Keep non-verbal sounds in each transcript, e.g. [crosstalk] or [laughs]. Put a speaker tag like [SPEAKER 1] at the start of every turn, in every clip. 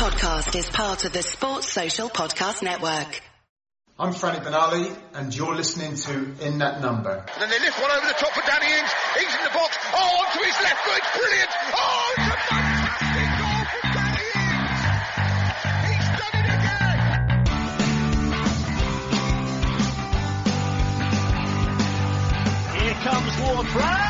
[SPEAKER 1] podcast is part of the Sports Social Podcast Network.
[SPEAKER 2] I'm Franny Benali, and you're listening to In That Number.
[SPEAKER 3] And then they lift one over the top for Danny Ings. Ings in the box. Oh, onto his left foot. Brilliant. Oh, it's a fantastic goal from Danny Ings. He's done it again.
[SPEAKER 4] Here comes Ward-Prowse. Oh,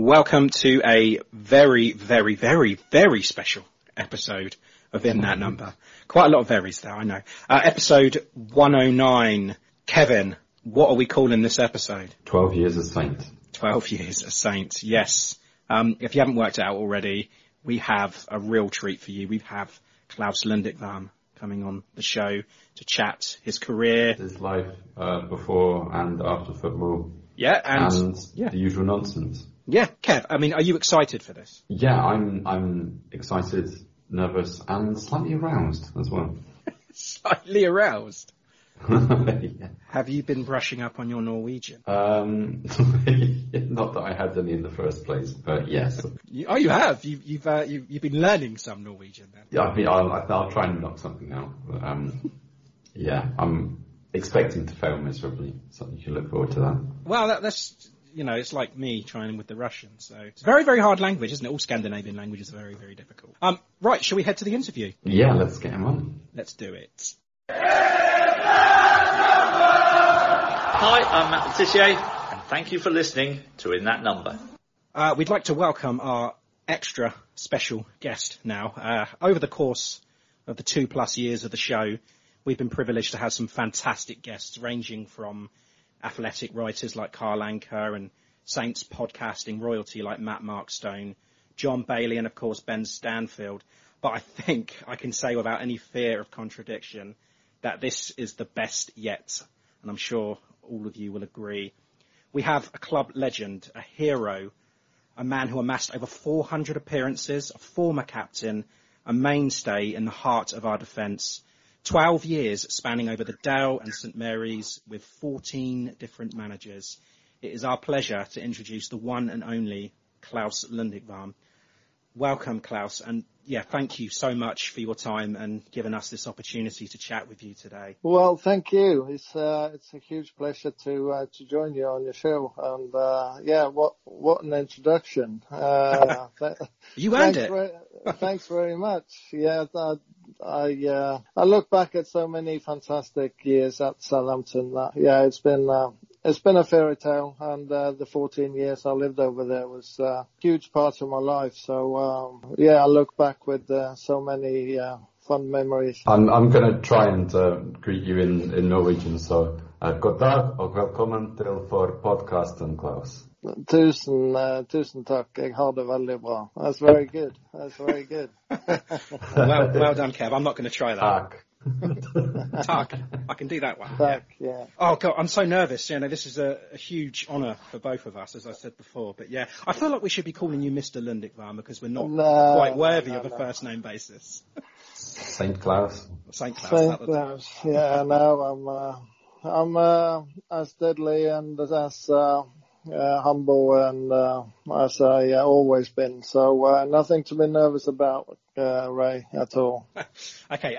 [SPEAKER 5] Welcome to a very, very, very, very special episode of In That Number. Quite a lot of verys there, I know. Uh, episode 109. Kevin, what are we calling this episode?
[SPEAKER 6] 12 years as Saint.
[SPEAKER 5] 12 years a saint, yes. Um, if you haven't worked it out already, we have a real treat for you. We have Claus Lundekvam coming on the show to chat his career.
[SPEAKER 7] his life uh, before and after football
[SPEAKER 5] Yeah, and,
[SPEAKER 7] and
[SPEAKER 5] yeah.
[SPEAKER 7] the usual nonsense.
[SPEAKER 5] Yeah, Kev, I mean, are you excited for this?
[SPEAKER 7] Yeah, I'm I'm excited, nervous, and slightly aroused as well. [laughs]
[SPEAKER 5] Slightly aroused. [laughs]
[SPEAKER 7] Yeah.
[SPEAKER 5] Have you been brushing up on your Norwegian?
[SPEAKER 7] Um, [laughs] not that I had any in the first place, but yes.
[SPEAKER 5] You, oh, you have. You, you've uh, you, you've been learning some Norwegian then.
[SPEAKER 7] Yeah, I mean, I'll, I'll try and knock something out. But, um, yeah, I'm expecting to fail miserably, so you can look forward to that.
[SPEAKER 5] Well, that, that's you know, it's like me trying with the Russian. So it's a very very hard language, isn't it? All Scandinavian languages are very very difficult. Um, right, shall we head to the interview?
[SPEAKER 7] Yeah, let's get him on.
[SPEAKER 5] Let's do it.
[SPEAKER 8] Hi, I'm Matt Le Tissier, and thank you for listening to In That Number.
[SPEAKER 5] Uh, we'd like to welcome our extra special guest now. Uh, over the course of the two plus years of the show, we've been privileged to have some fantastic guests ranging from athletic writers like Carl Anka and Saints podcasting royalty like Matt Markstone, John Bailey and of course Ben Stanfield. But I think I can say without any fear of contradiction that this is the best yet. And I'm sure all of you will agree. We have a club legend, a hero, a man who amassed over 400 appearances, a former captain, a mainstay in the heart of our defence. 12 years spanning over the Dell and St Mary's with 14 different managers. It is our pleasure to introduce the one and only Claus Lundekvam. Welcome, Claus, and yeah, thank you so much for your time and giving us this opportunity to chat with you today.
[SPEAKER 9] Well, thank you. It's uh, it's a huge pleasure to uh, to join you on your show, and uh, yeah, what what an introduction. Uh, [laughs] th-
[SPEAKER 5] You earned it.
[SPEAKER 9] Very, [laughs] thanks very much. Yeah, I I, uh, I look back at so many fantastic years at Southampton. That yeah, it's been uh, it's been a fairy tale, and uh, the 14 years I lived over there was a huge part of my life. So um, yeah, I look back with uh, so many uh, fun memories.
[SPEAKER 7] I'm, I'm going to try and uh, greet you in, in Norwegian, so uh, god dag og velkommen til for podcasten, Claus.
[SPEAKER 9] Tusen, uh, tusen takk. Jeg har det veldig bra. That's very good. That's very good. [laughs]
[SPEAKER 5] well, well done, Kev. I'm not going to try that.
[SPEAKER 7] Tack. [laughs]
[SPEAKER 5] Tuck. I can do that one.
[SPEAKER 9] Tack, yeah.
[SPEAKER 5] Oh god, I'm so nervous. You know, this is a, a huge honour for both of us, as I said before. But yeah, I feel like we should be calling you Mr. Lundekvam because we're not
[SPEAKER 9] No,
[SPEAKER 5] quite worthy
[SPEAKER 9] no,
[SPEAKER 5] of a
[SPEAKER 9] no.
[SPEAKER 5] first name basis.
[SPEAKER 7] Saint Claus.
[SPEAKER 5] Saint Claus.
[SPEAKER 9] St.
[SPEAKER 5] that would-
[SPEAKER 9] Claus. Yeah, no, I'm, uh, I'm, uh, as deadly and as, uh, uh, humble and, uh, as I uh, always been. So, uh, nothing to be nervous about, uh, Ray, at all. [laughs]
[SPEAKER 5] Okay.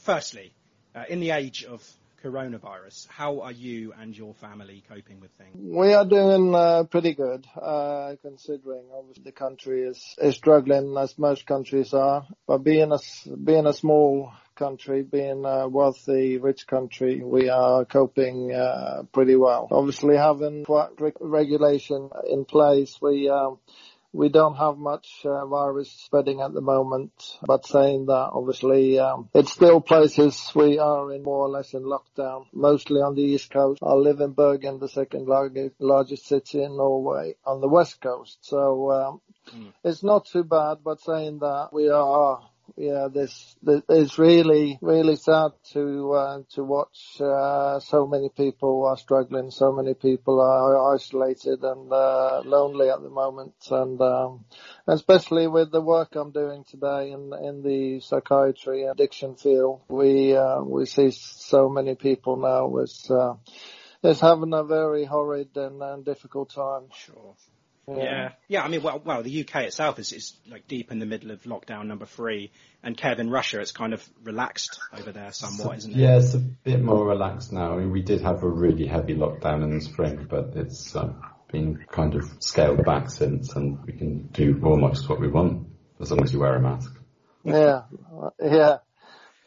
[SPEAKER 5] Firstly, uh, in the age of coronavirus. How are you and your family coping with things?
[SPEAKER 9] We are doing uh, pretty good, uh, considering obviously the country is, is struggling as most countries are. But being a being a small country, being a wealthy, rich country, we are coping uh, pretty well. Obviously, having quite regulation in place, we um, we don't have much uh, virus spreading at the moment, but saying that, obviously, um, it's still places we are in more or less in lockdown, mostly on the east coast. I live in Bergen, the second largest, largest city in Norway, on the west coast. So um, it's not too bad, but saying that we are yeah, this, it's really really sad to uh, to watch uh, so many people are struggling, so many people are isolated and uh, lonely at the moment, and um, especially with the work I'm doing today in in the psychiatry addiction field, we uh, we see so many people now with uh, is having a very horrid and, and difficult time.
[SPEAKER 5] Sure. Yeah, yeah. I mean, well, well, the UK itself is, is like deep in the middle of lockdown number three, and Kevin, Russia, it's kind of relaxed over there somewhat, isn't it?
[SPEAKER 7] Yeah, it's a bit more relaxed now. I mean, we did have a really heavy lockdown in the spring, but it's uh, been kind of scaled back since, and we can do almost what we want as long as you wear a mask.
[SPEAKER 9] Yeah, yeah.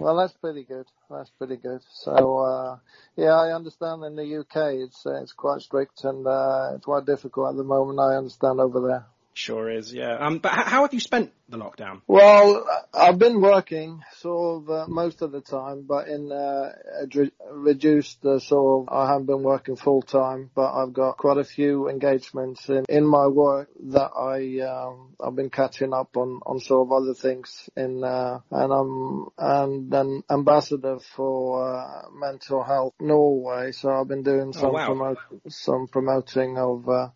[SPEAKER 9] Well, that's pretty good. That's pretty good. So, uh, yeah, I understand in the UK it's uh, it's quite strict and uh, it's quite difficult at the moment. I understand over there.
[SPEAKER 5] Sure is, yeah. Um, but h- how have you spent the lockdown?
[SPEAKER 9] Well, I've been working sort of uh, most of the time, but in uh, a dr- reduced uh, sort of. I haven't been working full time, but I've got quite a few engagements in, in my work that I um, I've been catching up on on sort of other things. In uh, and I'm and an ambassador for uh, mental health Norway, so I've been doing some
[SPEAKER 5] wow.
[SPEAKER 9] promote some promoting of. Uh,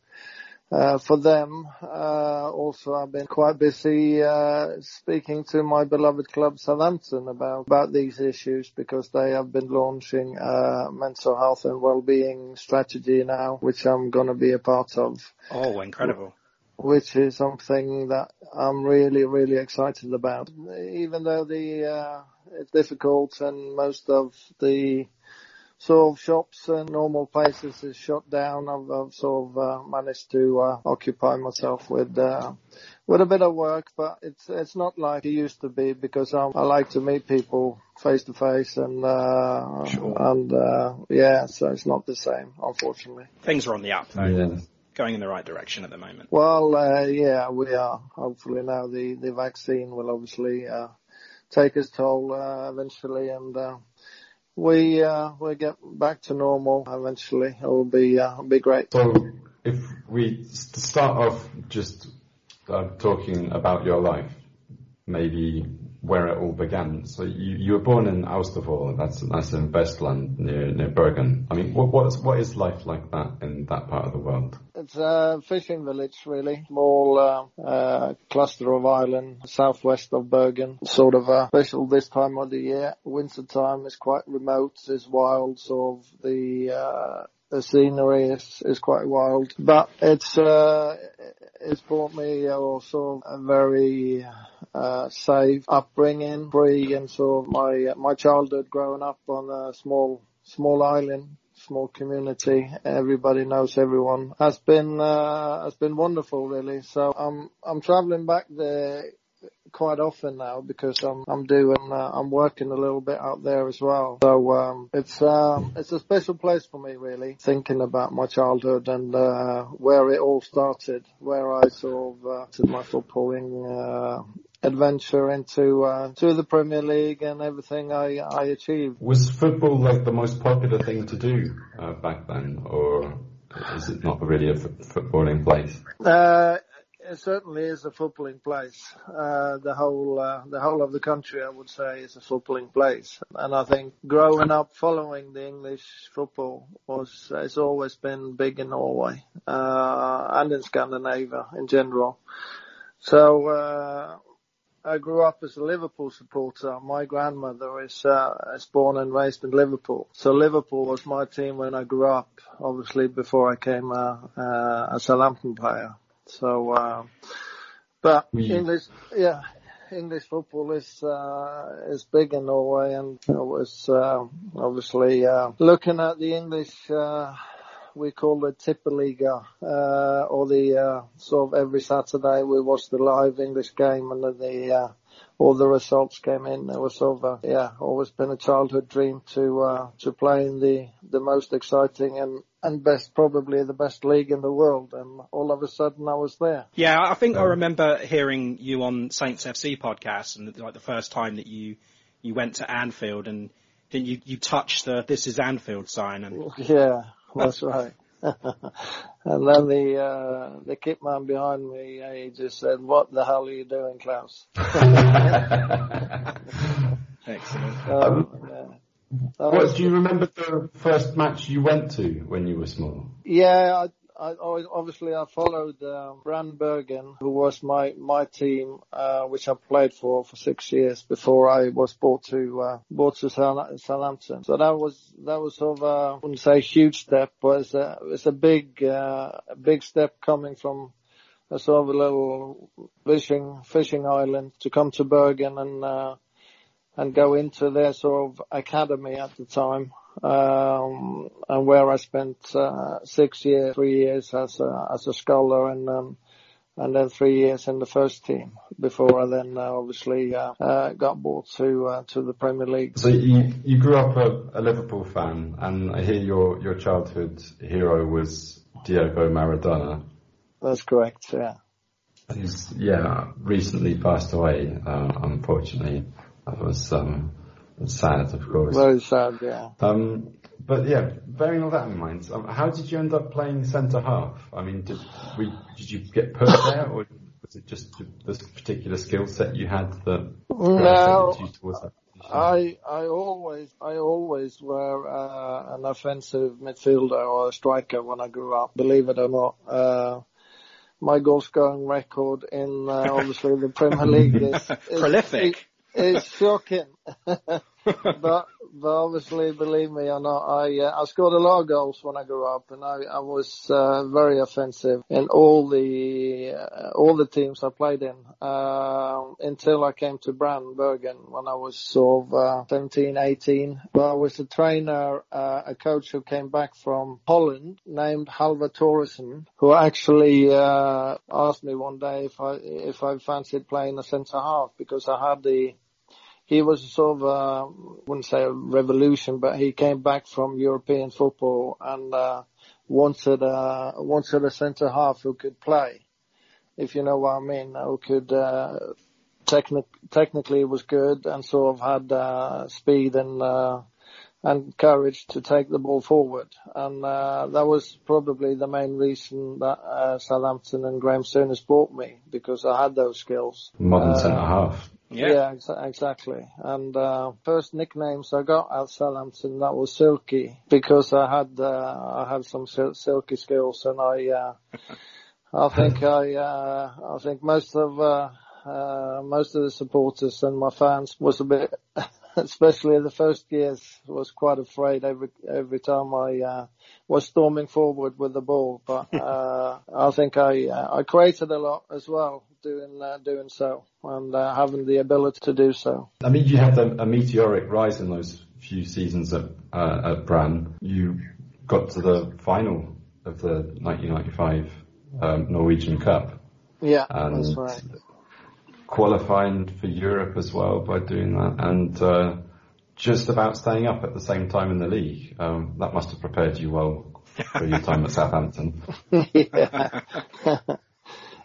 [SPEAKER 9] uh, for them. Uh, also, I've been quite busy uh, speaking to my beloved club Southampton about about these issues because they have been launching a mental health and well-being strategy now, which I'm going to be a part of.
[SPEAKER 5] Oh, incredible!
[SPEAKER 9] Which is something that I'm really, really excited about. Even though the uh, it's difficult and most of the sort of shops and normal places is shut down. I've, I've sort of uh, managed to uh, occupy myself with uh, with a bit of work, but it's it's not like it used to be because I'm, I like to meet people face to face and uh, and uh, yeah, so it's not the same, unfortunately.
[SPEAKER 5] Things are on the up, though.
[SPEAKER 7] Yeah.
[SPEAKER 5] Going in the right direction at the moment.
[SPEAKER 9] Well, uh, yeah, we are. Hopefully now the the vaccine will obviously uh, take its toll uh, eventually, and uh, we uh, we get back to normal eventually. It will be uh, it'll be great.
[SPEAKER 7] So, if we start off just uh, talking about your life, maybe where it all began. So you, you were born in Austevoll, that's that's in Westland near near Bergen. I mean, what what is what is life like that in that part of the world?
[SPEAKER 9] It's a fishing village, really. Small uh, uh, cluster of island southwest of Bergen. Sort of uh, special this time of the year. Winter time is quite remote. It's wild. Sort of the uh, the scenery is is quite wild, but it's uh, it's brought me also a very uh, safe upbringing, free, and of my my childhood growing up on a small small island small community. Everybody knows everyone. Has been uh, has been wonderful, really. So I'm I'm traveling back there quite often now because I'm I'm doing uh, I'm working a little bit out there as well. So um, it's um, it's a special place for me, really. Thinking about my childhood and uh, where it all started, where I sort of uh, did my footballing. Uh, adventure into uh, to the Premier League and everything I I achieved.
[SPEAKER 7] Was football like the most popular thing to do uh, back then, or is it not really a f- footballing place?
[SPEAKER 9] Uh, it certainly is a footballing place. Uh, the whole uh, the whole of the country, I would say, is a footballing place. And I think growing up following the English football was it's always been big in Norway uh, and in Scandinavia in general. So uh, I grew up as a Liverpool supporter. My grandmother is uh, is born and raised in Liverpool, so Liverpool was my team when I grew up. Obviously, before I came uh, uh, a Southampton player. So, uh, but English, yeah, English football is uh, is big in Norway, and I was uh, obviously uh, looking at the English. Uh, we call it Tippeliga, uh, or the uh, sort of every Saturday we watch the live English game, and then the uh, all the results came in. It was sort of a, yeah, always been a childhood dream to uh, to play in the the most exciting and and best, probably the best league in the world. And all of a sudden, I was there.
[SPEAKER 5] Yeah, I think I remember hearing you on Saints FC podcast, and like the first time that you you went to Anfield, and then you you touched the "This is Anfield" sign, and [laughs]
[SPEAKER 9] Yeah, that's right. [laughs] and then the uh, the kit man behind me, uh, he just said, "What the hell are you doing, Claus?" [laughs]
[SPEAKER 5] excellent.
[SPEAKER 9] Um,
[SPEAKER 7] What
[SPEAKER 9] was-
[SPEAKER 7] do you remember the first match you went to when you were small?
[SPEAKER 9] Yeah, I, I obviously I followed um, Brann Bergen, who was my my team, uh, which I played for for six years before I was brought to uh, brought to Southampton. So that was that was sort of a, I wouldn't say a huge step, but it's a it's a big uh, a big step coming from a sort of a little fishing fishing island to come to Bergen and uh, and go into their sort of academy at the time um, and where I spent uh, six years, three years as a as a scholar, and um, and then three years in the first team before I then uh, obviously uh, uh, got brought to uh, to the Premier League.
[SPEAKER 7] So you you grew up a, a Liverpool fan, and I hear your your childhood hero was Diego Maradona,
[SPEAKER 9] That's correct. Yeah.
[SPEAKER 7] who's yeah recently passed away. Uh, unfortunately, that was um, sad, of course.
[SPEAKER 9] Very sad. Yeah.
[SPEAKER 7] Um, but yeah, bearing all that in mind, um, how did you end up playing centre half? I mean, did we, did you get put there, or was it just this particular skill set you had that
[SPEAKER 9] No,
[SPEAKER 7] gravitated you towards that? position?
[SPEAKER 9] I I always I always were uh, an offensive midfielder or a striker when I grew up. Believe it or not, uh, my goal scoring record in uh, [laughs] obviously the Premier League is, is
[SPEAKER 5] Prolific.
[SPEAKER 9] It's shocking, [laughs] but but obviously, believe me or not, I uh, I scored a lot of goals when I grew up, and I I was uh, very offensive in all the uh, all the teams I played in uh, until I came to Brann Bergen when I was sort of uh, 17, 18. But I was a trainer, uh, a coach who came back from Holland named Halvar Thoresen, who actually uh, asked me one day if I if I fancied playing a centre half because I had the he was sort of, uh, wouldn't say a revolution, but he came back from European football and, uh, wanted, uh, wanted a centre half who could play, if you know what I mean, who could, uh, technic- technically was good and sort of had, uh, speed and, uh, and courage to take the ball forward. And, uh, that was probably the main reason that, uh, Southampton and Graham Souness bought me because I had those skills.
[SPEAKER 7] Modern
[SPEAKER 9] Uh,
[SPEAKER 7] centre half.
[SPEAKER 9] Yeah, exa- exactly. And uh, first nicknames I got at Southampton that was Silky because I had uh, I had some sil- silky skills, and I uh, [laughs] I think I uh, I think most of uh, uh, most of the supporters and my fans was a bit, [laughs] especially the first years, was quite afraid every every time I uh, was storming forward with the ball. But [laughs] uh, I think I uh, I created a lot as well doing uh, doing so and uh, having the ability to do so.
[SPEAKER 7] I mean, you had a, a meteoric rise in those few seasons at, uh, at Brann. You got to the final of the 1995 um, Norwegian Cup
[SPEAKER 9] Yeah,
[SPEAKER 7] and
[SPEAKER 9] that's right.
[SPEAKER 7] Qualifying for Europe as well by doing that, and uh, just about staying up at the same time in the league. Um, that must have prepared you well for your time at Southampton. [laughs]
[SPEAKER 9] yeah.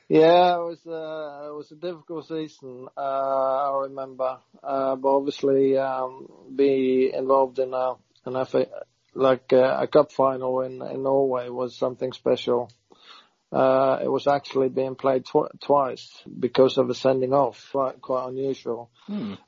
[SPEAKER 9] yeah, it was uh, it was a difficult season. Uh, I remember, uh, but obviously, um, be involved in a an FA like uh, a cup final in in Norway was something special. Uh, it was actually being played tw- twice because of a sending off, quite quite unusual.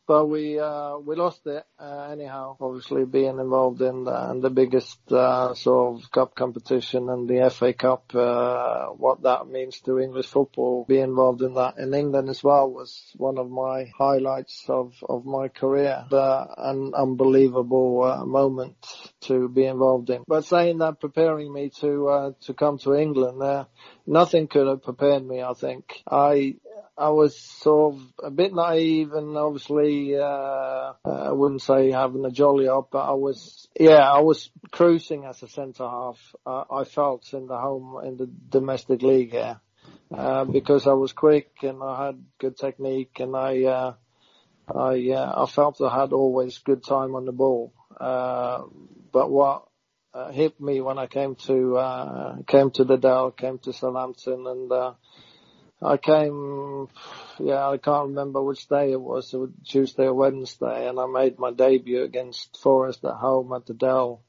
[SPEAKER 9] But we uh, we lost it uh, anyhow. Obviously, being involved in the, in the biggest uh, sort of cup competition and the FA Cup, uh, what that means to English football, be involved in that in England as well was one of my highlights of of my career. The, an unbelievable uh, moment to be involved in. But saying that, preparing me to uh, to come to England, uh, nothing could have prepared me. I think I I was sort of a bit naive and obviously, uh, I wouldn't say having a jolly up, but I was, yeah, I was cruising as a centre half. Uh, I felt in the home, in the domestic league here, uh, because I was quick and I had good technique and I, uh, I, uh, I felt I had always good time on the ball. Uh, but what, uh, hit me when I came to, uh, came to the Dell, came to Southampton and, uh, I came, yeah, I can't remember which day it was, it was Tuesday or Wednesday, and I made my debut against Forest at home at the Dell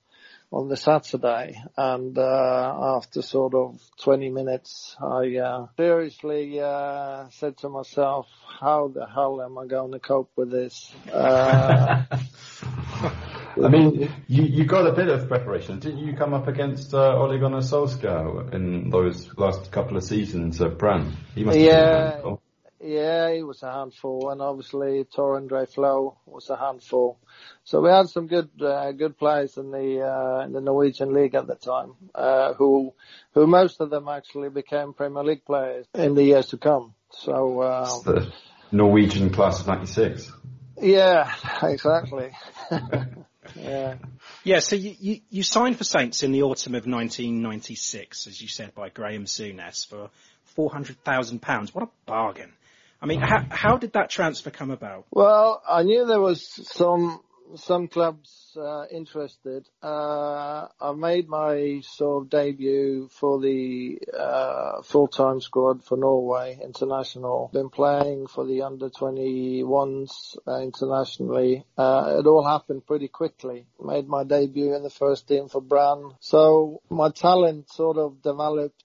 [SPEAKER 9] on the Saturday. And uh, after sort of 20 minutes, I uh, seriously uh, said to myself, how the hell am I going to cope with this? Uh, [laughs]
[SPEAKER 7] I mean, you, you got a bit of preparation. Didn't you come up against uh, Ole Gunnar Solskjaer in those last couple of seasons at Brann? He must have been a
[SPEAKER 9] yeah, yeah, he was a handful, and obviously Tore André Flo was a handful. So we had some good, uh, good players in the uh, in the Norwegian league at the time, uh, who who most of them actually became Premier League players in the years to come. So uh,
[SPEAKER 7] It's the Norwegian class of 96.
[SPEAKER 9] yeah, [laughs] exactly. [laughs] yeah.
[SPEAKER 5] Yeah, so you, you, you signed for Saints in the autumn of 1996, as you said, by Graham Souness for £400,000. What a bargain. I mean, how, how did that transfer come about?
[SPEAKER 9] Well, I knew there was some some clubs uh, interested. Uh, I made my sort of debut for the uh, full-time squad for Norway international. Been playing for the under 21s uh, internationally. Uh, it all happened pretty quickly. Made my debut in the first team for Brann. So my talent sort of developed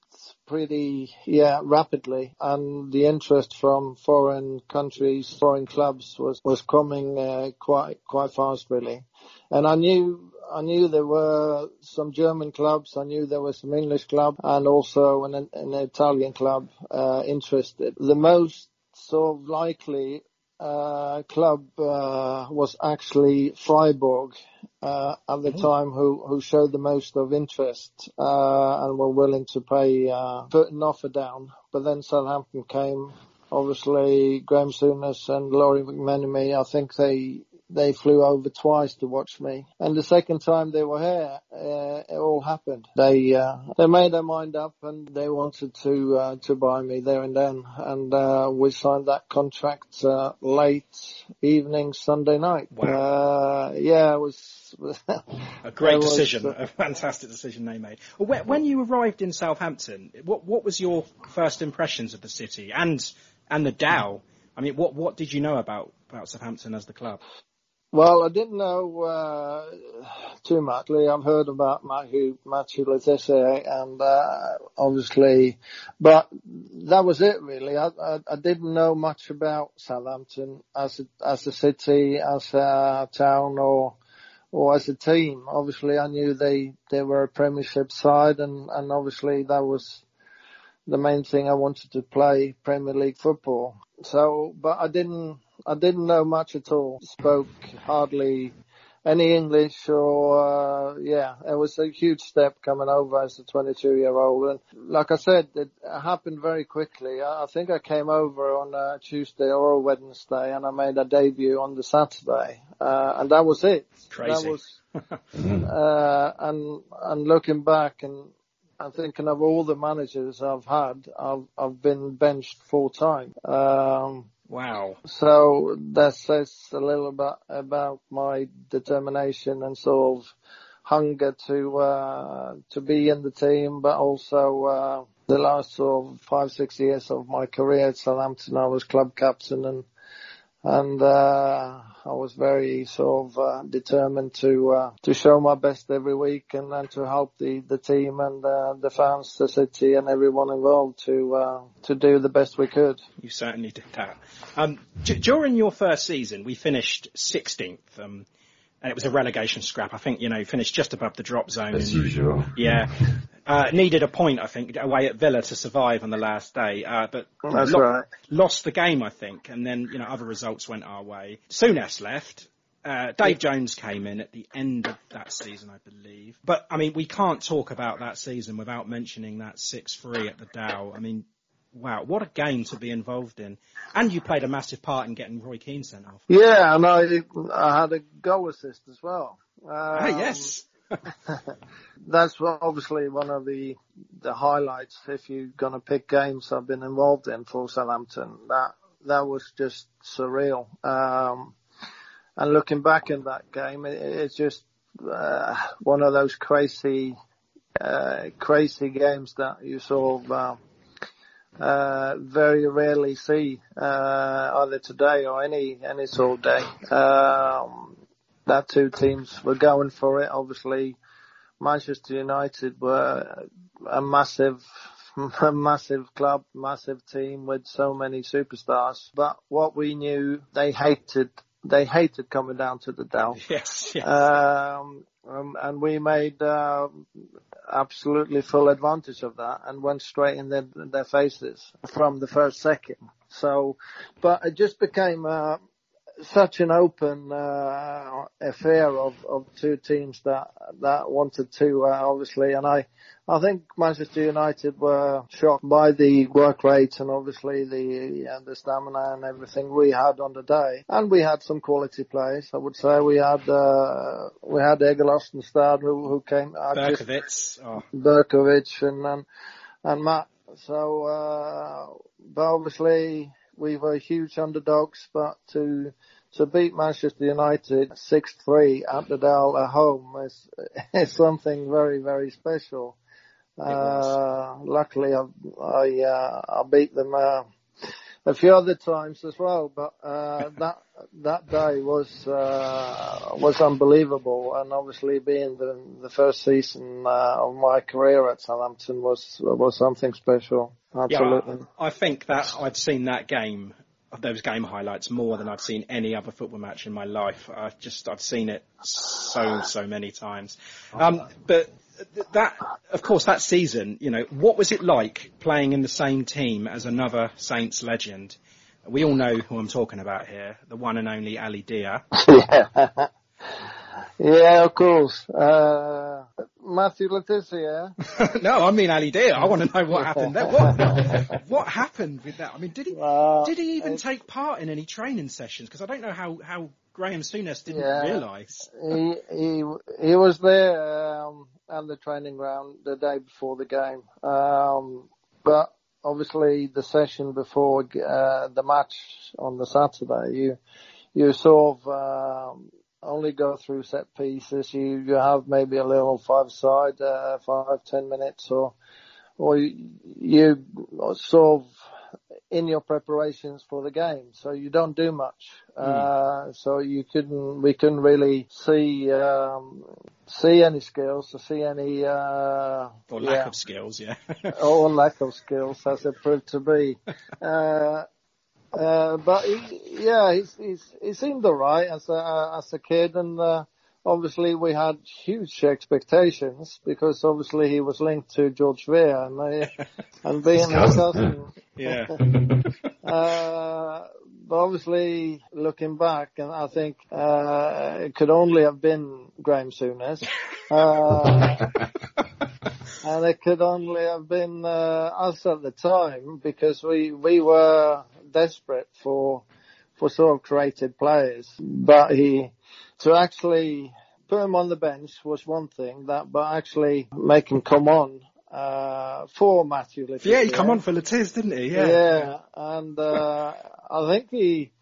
[SPEAKER 9] pretty, yeah, rapidly. And the interest from foreign countries, foreign clubs was, was coming, uh, quite, quite fast really. And I knew, I knew there were some German clubs, I knew there was some English club and also an, an Italian club, uh, interested. The most sort of likely club uh, was actually Freiburg uh, at the time, who who showed the most of interest uh, and were willing to pay uh, put an offer down. But then Southampton came. Obviously, Graham Souness and Lawrie McMenemy. I think they they flew over twice to watch me. And the second time they were here, uh, it all happened. They uh, they made their mind up and they wanted to uh, to buy me there and then. And uh, we signed that contract uh, late evening Sunday night. Uh, yeah, it was [laughs]
[SPEAKER 5] A great
[SPEAKER 9] was,
[SPEAKER 5] decision, a fantastic decision they made. When, when you arrived in Southampton, what what was your first impressions of the city and and the Dell? I mean, what what did you know about about Southampton as the club?
[SPEAKER 9] Well, I didn't know uh, too much. Lee, I've heard about Matthew Matthew Le Tissier and uh, obviously, but that was it really. I, I I didn't know much about Southampton as a, as a city, as a town, or or as a team. Obviously, I knew they they were a Premiership side, and and obviously that was the main thing I wanted to play Premier League football. So, but I didn't, I didn't know much at all. Spoke hardly any English or, uh, yeah, it was a huge step coming over as a 22 year old. And like I said, it happened very quickly. I, I think I came over on a Tuesday or a Wednesday and I made a debut on the Saturday. Uh, and that was it.
[SPEAKER 5] Crazy.
[SPEAKER 9] That was, [laughs] uh, and, and looking back and, I'm thinking of all the managers I've had, I've, I've been benched full time. Um,
[SPEAKER 5] Wow.
[SPEAKER 9] so that says a little bit about my determination and sort of hunger to, uh, to be in the team, but also, uh, the last sort of five, six years of my career at Southampton, I was club captain and, and, uh, I was very sort of, uh, determined to, uh, to show my best every week and, and to help the, the team and, uh, the fans, the city and everyone involved to, uh, to do the best we could.
[SPEAKER 5] You certainly did that. Um, d- during your first season, we finished 16th, um, and it was a relegation scrap. I think, you know, finished just above the drop zone.
[SPEAKER 7] As usual.
[SPEAKER 5] Yeah. Uh, needed a point, I think, away at Villa to survive on the last day, uh, but
[SPEAKER 9] That's
[SPEAKER 5] lo-
[SPEAKER 9] right.
[SPEAKER 5] lost the game, I think, and then, you know, other results went our way. Souness left. Uh, Dave Jones came in at the end of that season, I believe. But, I mean, we can't talk about that season without mentioning that 6-3 at the Dell. I mean, wow, what a game to be involved in. And you played a massive part in getting Roy Keane sent off.
[SPEAKER 9] Yeah, and I I had a goal assist as well. Um,
[SPEAKER 5] ah, yes. [laughs]
[SPEAKER 9] that's obviously one of the the highlights. If you're going to pick games I've been involved in for Southampton, that that was just surreal. Um, and looking back in that game, it, it's just uh, one of those crazy, uh, crazy games that you sort of uh, uh, very rarely see uh, either today or any any sort of day. Um, that two teams were going for it. Obviously, Manchester United were a massive [laughs] a massive club, massive team with so many superstars. But what we knew, they hated they hated coming down to the Dell. [laughs]
[SPEAKER 5] Yes. yes.
[SPEAKER 9] Um, um, and we made uh, absolutely full advantage of that and went straight in their, their faces from the first second. So, but it just became uh, such an open uh, affair of, of two teams that that wanted to uh, obviously, and I I think Manchester United were shocked by the work rate and obviously the uh, the stamina and everything we had on the day, and we had some quality players. I would say we had uh, we had Egil Ostenstad who who came
[SPEAKER 5] Berkovic,
[SPEAKER 9] oh. Berkovic and and, and Matt. So, uh, but obviously we were huge underdogs, but to to beat Manchester United 6-3 at the Dell at home is, [laughs] is something very, very special. Uh, luckily I, I, uh, I beat them, uh, a few other times as well, but, uh, that, that day was, uh, was unbelievable and obviously being the, the first season, uh, of my career at Southampton was, was something special. Absolutely.
[SPEAKER 5] Yeah, I think that I've seen that game those game highlights more than I've seen any other football match in my life. I've just I've seen it so so many times. Um, but that, of course, that season, you know, what was it like playing in the same team as another Saints legend? We all know who I'm talking about here, the one and only Ali Dia. [laughs]
[SPEAKER 9] yeah. Yeah, of course. Uh, Matthew Le Tissier. [laughs]
[SPEAKER 5] no, I mean Ali Dia. I want to know what happened there. What, [laughs] what happened with that? I mean, did he uh, did he even take part in any training sessions? Because I don't know how how Graham Souness didn't
[SPEAKER 9] yeah,
[SPEAKER 5] realise.
[SPEAKER 9] He he he was there um, at the training ground the day before the game, um, but obviously the session before uh, the match on the Saturday, you you sort of um, only go through set pieces. You you have maybe a little five side, uh, five ten minutes, or or you, you sort of in your preparations for the game, so you don't do much. Mm. Uh, so you couldn't, we couldn't really see um, see any skills, to see any uh,
[SPEAKER 5] or lack yeah. of skills, yeah, [laughs]
[SPEAKER 9] or lack of skills as it proved to be. [laughs] uh, uh, but he, yeah, he's, he's, he seemed alright as a, as a kid and, uh, obviously we had huge expectations because obviously he was linked to George Weah and, uh, [laughs] and being his cousin.
[SPEAKER 5] Yeah. [laughs] [laughs]
[SPEAKER 9] uh, but obviously looking back and I think, uh, it could only have been Graham Souness. Uh, and it could only have been, uh, us at the time because we, we were, desperate for for sort of creative players. But he to actually put him on the bench was one thing. That but actually make him come on uh, for Matthew Le Tissier.
[SPEAKER 5] Yeah, he come on for Le Tissier, didn't he? Yeah.
[SPEAKER 9] Yeah, and uh, I think he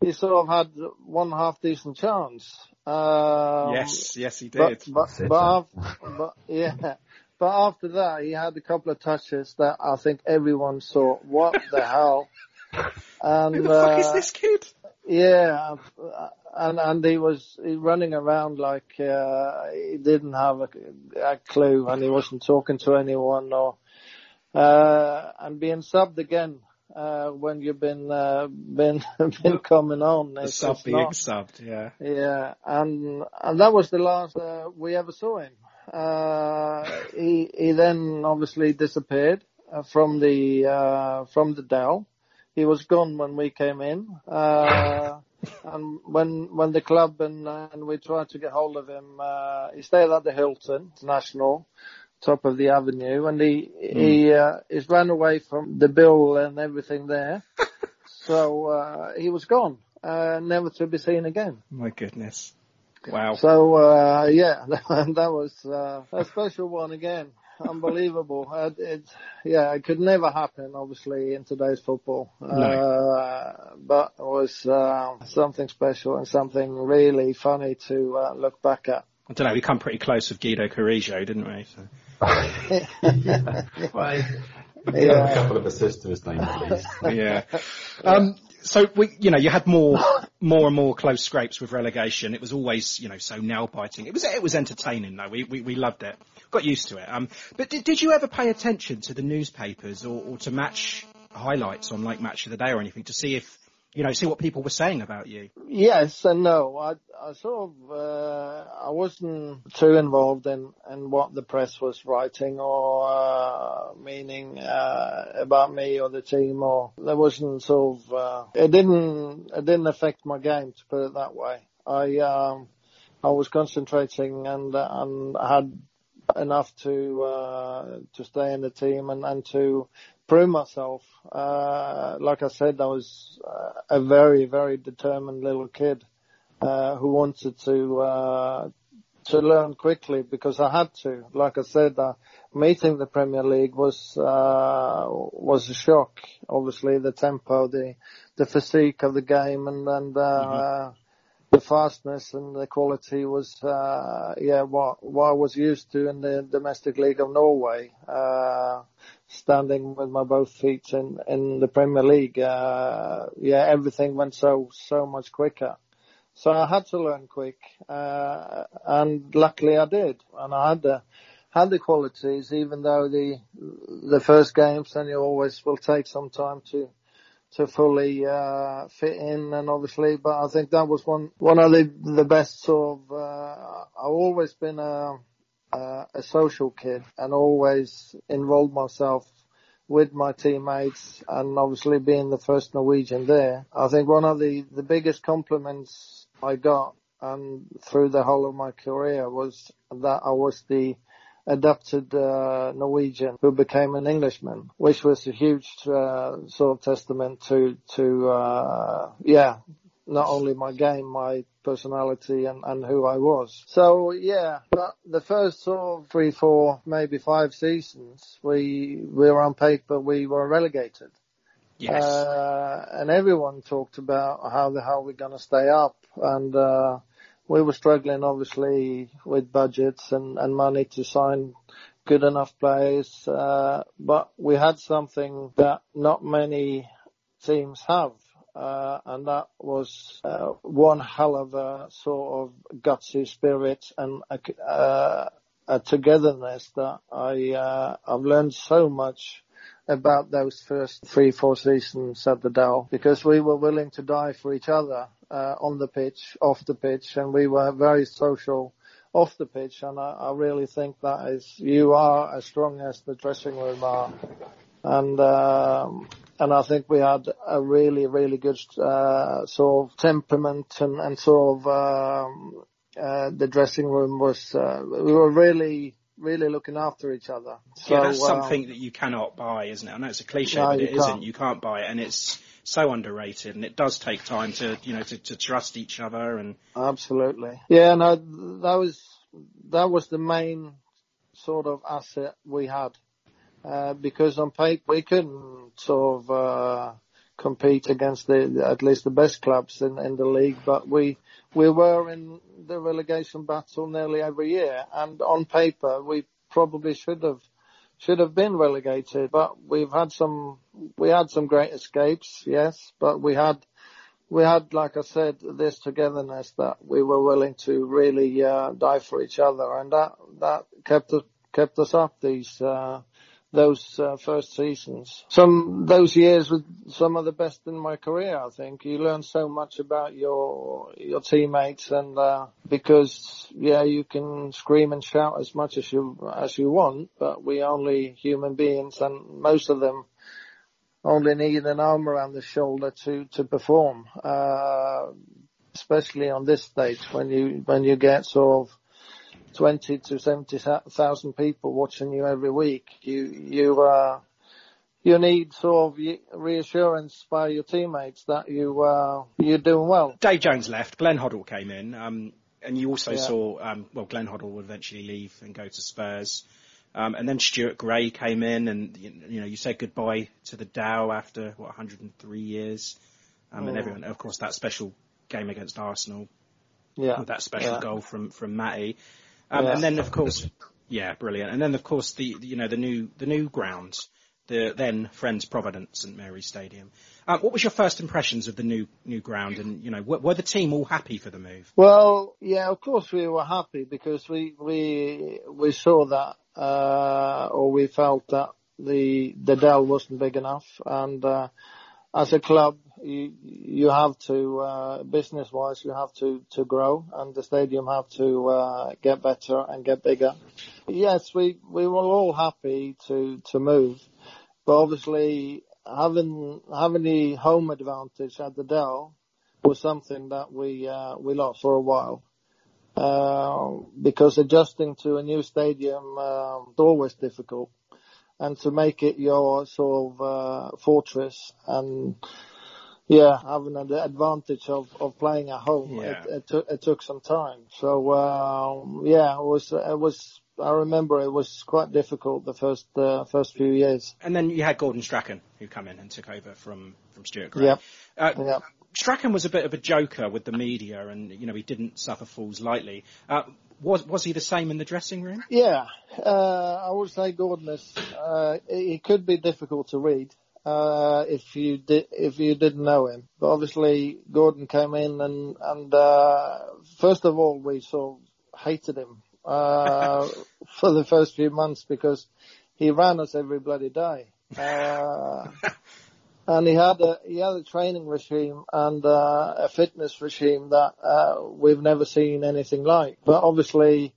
[SPEAKER 9] he sort of had one half decent chance. Um,
[SPEAKER 5] yes, yes, he did.
[SPEAKER 9] But, but, but, but yeah. But after that, he had a couple of touches that I think everyone saw. What the hell?
[SPEAKER 5] And, [laughs] Who the fuck uh, is this kid?
[SPEAKER 9] Yeah, and and he was running around like uh, he didn't have a, a, clue, and he wasn't talking to anyone, or uh, and being subbed again uh, when you've been uh, been [laughs] been coming on.
[SPEAKER 5] The sub being not, subbed, yeah.
[SPEAKER 9] Yeah, and and that was the last uh, we ever saw him. Uh, he he then obviously disappeared uh, from the uh, from the Dell he was gone when we came in. Uh, [laughs] and when when the club and and we tried to get hold of him, uh, he stayed at the Hilton International, top of the avenue, and he he uh, he's ran away from the bill and everything there. [laughs] so uh, he was gone, uh, never to be seen again.
[SPEAKER 5] My goodness. Wow.
[SPEAKER 9] So uh, yeah, [laughs] that was uh, a special one again. Unbelievable. Uh, it, yeah, it could never happen, obviously, in today's football. Uh, but it was uh, something special and something really funny to uh, look back at.
[SPEAKER 5] I don't know, we come pretty close with Guido Carrillo, didn't we? So. [laughs]
[SPEAKER 7] Why?
[SPEAKER 9] Yeah.
[SPEAKER 7] Yeah. A couple of assists to his name, please.
[SPEAKER 5] yeah. [laughs] Um, so we, you know, you had more, [laughs] more and more close scrapes with relegation. It was always, you know, so nail biting. It was, it was entertaining though. We, we, we loved it. Got used to it. Um, but did, did you ever pay attention to the newspapers or, or to match highlights on like Match of the Day or anything to see if, you know, see what people were saying about you?
[SPEAKER 9] Yes and no. I, I sort of, uh, I wasn't too involved in, in what the press was writing or, uh, meaning, uh, about me or the team or there wasn't sort of, uh, it didn't, it didn't affect my game to put it that way. I, um, I was concentrating and, uh, and had enough to, uh, to stay in the team and, and to prove myself. Uh, like I said, I was uh, a very, very determined little kid uh, who wanted to uh, to learn quickly because I had to. Like I said, uh, meeting the Premier League was uh, was a shock. Obviously, the tempo, the the physique of the game, and and uh, the fastness and the quality was uh, yeah what what I was used to in the domestic league of Norway. Uh, standing with my both feet in in the Premier League, uh, yeah, everything went so so much quicker. So I had to learn quick, uh, and luckily I did, and I had the had the qualities. Even though the the first games, then you always will take some time to to fully uh, fit in, and obviously, but I think that was one one of the the best sort of. Uh, I've always been a uh, a social kid and always involved myself with my teammates and obviously being the first Norwegian there. I think one of the, the biggest compliments I got and through the whole of my career was that I was the adopted uh, Norwegian who became an Englishman, which was a huge uh, sort of testament to to uh, yeah not only my game, my personality and, and who I was. So yeah, but the first sort of three, four, maybe five seasons, we, we were on paper, we were relegated.
[SPEAKER 5] Yes.
[SPEAKER 9] Uh, and everyone talked about how the hell we're going to stay up and, uh, we were struggling obviously with budgets and, and money to sign good enough players, uh, but we had something that not many teams have uh, and that was uh, one hell of a sort of gutsy spirit and a, uh, a togetherness that I uh, I've learned so much about those first three four seasons at the Dell because we were willing to die for each other uh, on the pitch, off the pitch, and we were very social off the pitch. And I, I really think that is you are as strong as the dressing room are, and. Um, and I think we had a really, really good uh, sort of temperament and, and sort of um, uh, the dressing room was. Uh, we were really, really looking after each other. So,
[SPEAKER 5] yeah, that's
[SPEAKER 9] uh,
[SPEAKER 5] something that you cannot buy, isn't it? I know it's a cliche,
[SPEAKER 9] No,
[SPEAKER 5] but it isn't.
[SPEAKER 9] can't.
[SPEAKER 5] You can't buy it, and it's so underrated, and it does take time to, you know, to, to trust each other. And
[SPEAKER 9] Absolutely. Yeah, no, that was that was the main sort of asset we had. Uh, because on paper we couldn't sort of uh, compete against the at least the best clubs in, in the league, but we we were in the relegation battle nearly every year, and on paper we probably should have should have been relegated, but we've had some we had some great escapes, yes, but we had we had, like I said, this togetherness that we were willing to really uh, die for each other, and that that kept us kept us up these uh, those uh, first seasons. Some those years were some of the best in my career. I think you learn so much about your your teammates, and uh, because yeah, you can scream and shout as much as you as you want, but we only human beings, and most of them only need an arm around the shoulder to to perform. Uh, especially on this stage when you when you get sort of twenty to seventy thousand people watching you every week. You you uh, you need sort of reassurance by your teammates that you uh, you're doing well.
[SPEAKER 5] Dave Jones left. Glenn Hoddle came in, um, and you also
[SPEAKER 9] Yeah.
[SPEAKER 5] saw um, well, Glenn Hoddle would eventually leave and go to Spurs. Um, and then Stuart Gray came in, and you you know you said goodbye to the Dell after what 103 years, um, and
[SPEAKER 9] Mm.
[SPEAKER 5] everyone, of course, that special game against Arsenal
[SPEAKER 9] Yeah,
[SPEAKER 5] with that special
[SPEAKER 9] yeah.
[SPEAKER 5] goal from from Matty, um,
[SPEAKER 9] Yeah.
[SPEAKER 5] and then of course, yeah, brilliant. And then of course the you know the new the new ground, the then Friends Provident St Mary's Stadium. Um, what was your first impressions of the new new ground, and you know were, were the team all happy for the move?
[SPEAKER 9] Well, yeah, of course we were happy because we we we saw that uh, or we felt that the the Dell wasn't big enough, and uh, as a club, you you have to uh, business wise you have to to grow, and the stadium have to uh, get better and get bigger. Yes, we we were all happy to to move, but obviously having having the home advantage at the Dell was something that we uh, we lost for a while. Uh, because adjusting to a new stadium uh, is always difficult, and to make it your sort of uh, fortress and yeah, having an advantage of, of playing at home,
[SPEAKER 5] Yeah.
[SPEAKER 9] it, it, took, it took some time. So um, yeah, it was it was. I remember it was quite difficult the first uh, first few years.
[SPEAKER 5] And then you had Gordon Strachan who come in and took over from from Stuart Gray.
[SPEAKER 9] Yep.
[SPEAKER 5] Uh,
[SPEAKER 9] Yep.
[SPEAKER 5] Strachan was a bit of a joker with the media, and you know he didn't suffer fools lightly. Uh, was was he the same in the dressing room?
[SPEAKER 9] Yeah, uh, I would say Gordon is. Uh, he could be difficult to read uh, if you did if you didn't know him. But obviously, Gordon came in and and uh, first of all, we sort of hated him uh, [laughs] for the first few months because he ran us every bloody day. Uh, [laughs] and he had a he had a training regime and uh, a fitness regime that uh, we've never seen anything like. But obviously,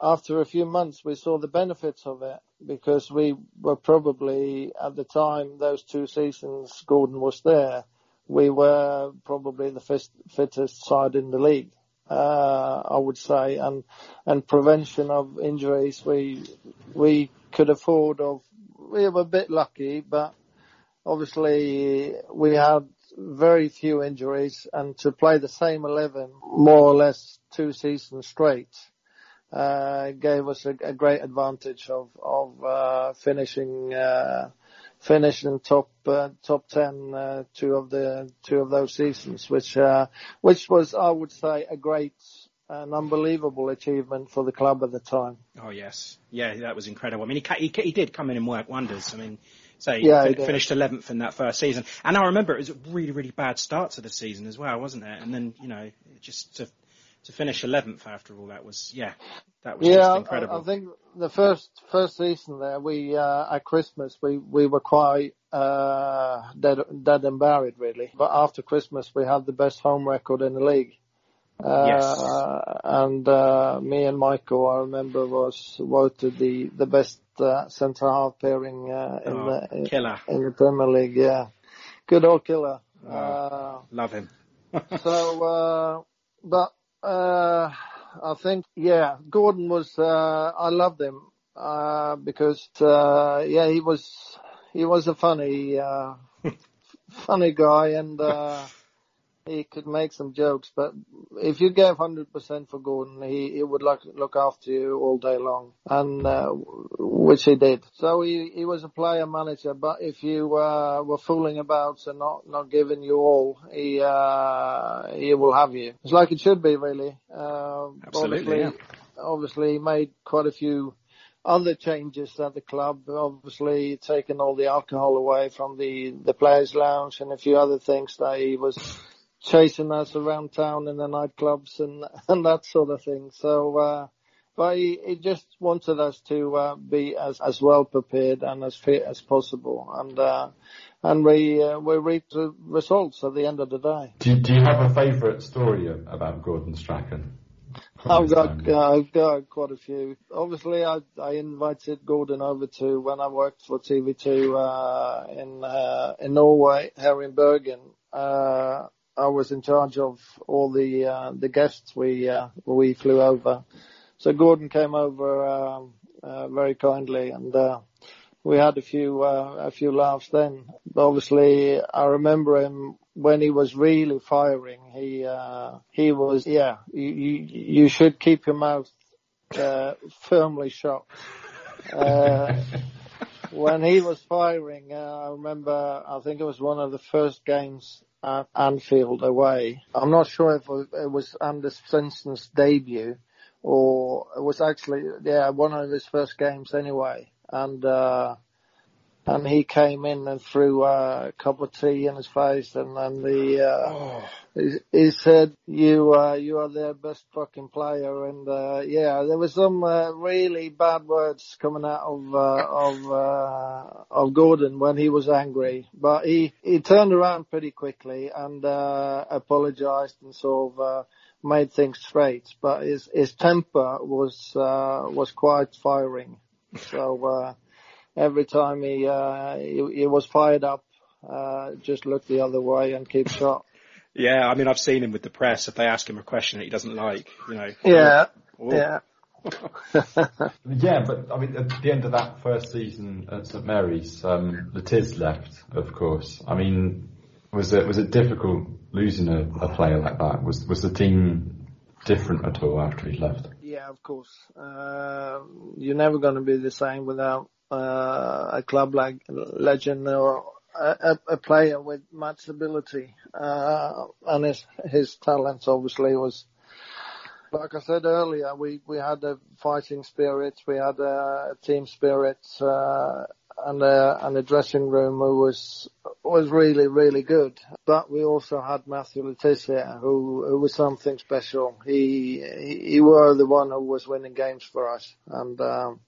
[SPEAKER 9] after a few months, we saw the benefits of it because we were probably at the time those two seasons Gordon was there, we were probably the fit, fittest side in the league. Uh, I would say, and and prevention of injuries, we we could afford of. We were a bit lucky, but obviously we had very few injuries and to play the same 11 more or less two seasons straight uh, gave us a, a great advantage of, of uh, finishing uh, finishing top uh, top 10 uh, two of the two of those seasons which uh, which was I would say a great an unbelievable achievement for the club at the time.
[SPEAKER 5] Oh yes, yeah, that was incredible. I mean, he he, he did come in and work wonders. I mean, say
[SPEAKER 9] Yeah,
[SPEAKER 5] fin- finished 11th in that first season, and I remember it was a really really bad start to the season as well, wasn't it? And then you know just to to finish 11th after all that was yeah that was
[SPEAKER 9] yeah,
[SPEAKER 5] just
[SPEAKER 9] I-
[SPEAKER 5] incredible.
[SPEAKER 9] I, think the first first season there, we uh, at Christmas we we were quite uh, dead dead and buried really. But after Christmas, we had the best home record in the league. Uh,
[SPEAKER 5] Yes.
[SPEAKER 9] and uh, me and Michael, I remember, was voted the the best centre half pairing uh, in
[SPEAKER 5] Oh,
[SPEAKER 9] the in,
[SPEAKER 5] killer.
[SPEAKER 9] in the Premier League. Yeah, good old killer.
[SPEAKER 5] Oh.
[SPEAKER 9] Uh,
[SPEAKER 5] Love him. [laughs]
[SPEAKER 9] so, uh, but uh, I think, yeah, Gordon was. Uh, I loved him uh, because, uh, yeah, he was he was a funny uh, [laughs] funny guy, and uh, he could make some jokes. But if you gave hundred percent for Gordon, he, he would look look after you all day long, and uh, which he did. So he he was a player manager. But if you uh, were fooling about and not not giving you all, he uh, he will have you. It's like it should be, really. Uh,
[SPEAKER 5] Absolutely,
[SPEAKER 9] obviously, obviously, he made quite a few other changes at the club, obviously taking all the alcohol away from the, the players lounge and a few other things that he was chasing us around town in the nightclubs and, [laughs] and that sort of thing. So, uh, but he, he just wanted us to, uh, be as, as well prepared and as fit as possible. And, uh, and we, uh, we reaped the results at the end of the day.
[SPEAKER 7] Do, do you have a favourite story about Gordon Strachan?
[SPEAKER 9] I've got, uh, I've got quite a few. Obviously, I, I invited Gordon over to when I worked for TV2 uh, in uh, in Norway, here in Bergen. Uh, I was in charge of all the uh, the guests we uh, we flew over, so Gordon came over um, uh, very kindly, and uh, we had a few uh, a few laughs then. But obviously, I remember him when he was really firing. He uh, he was yeah. You you, you should keep your mouth uh, firmly shut. Uh, when he was firing, uh, I remember, I think it was one of the first games at Anfield away. I'm not sure if it was Anders debut or it was actually, yeah, one of his first games anyway. And, uh, and he came in and threw uh, a cup of tea in his face and then the, uh, he, he said, you, uh, you are their best fucking player. And, uh, yeah, there was some, uh, really bad words coming out of, uh, of, uh, of Gordon when he was angry, but he, he turned around pretty quickly and, uh, apologized and sort of, made things straight, but his, his temper was, uh, was quite firing. So, uh, every time he, uh, he, he was fired up, uh, just look the other way and keep shot.
[SPEAKER 5] Yeah, I mean, I've seen him with the press. If they ask him a question that he doesn't like, you know.
[SPEAKER 9] Yeah,
[SPEAKER 5] Oh.
[SPEAKER 9] yeah. [laughs]
[SPEAKER 7] Yeah, but I mean, at the end of that first season at St Mary's, um, the left, of course. I mean, was it was it difficult losing a, a player like that? Was was the team different at all after he left?
[SPEAKER 9] Yeah, of course. Uh, you're never going to be the same without uh, a club like legend or a, a, player with much ability. Uh, and his his talent obviously was. Like I said earlier, we, we had a fighting spirit, we had a team spirit, uh, and a, and a dressing room who was, was really, really good. But we also had Matthew Le Tissier, who, who was something special. He, he, he were the one who was winning games for us. And, um,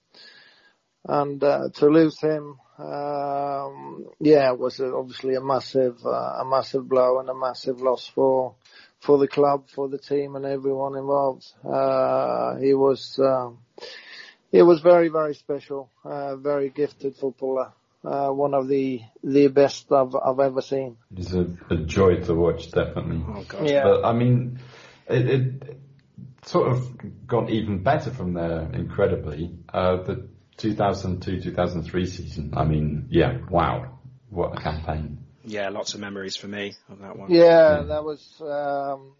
[SPEAKER 9] and, uh, to lose him, um, yeah, was obviously a massive, uh, a massive blow and a massive loss for, for the club, for the team and everyone involved. Uh, he was, um, he was very, very special, uh, very gifted footballer. Uh, one of the, the best I've, I've ever seen.
[SPEAKER 7] He's a, a joy to watch, definitely.
[SPEAKER 5] Oh, God.
[SPEAKER 9] Yeah.
[SPEAKER 7] But I mean, it, it sort of got even better from there, incredibly. Uh, the 2002-2003 season, I mean, yeah, wow. What a campaign.
[SPEAKER 5] Yeah, lots of memories for me of that one.
[SPEAKER 9] Yeah, that was um,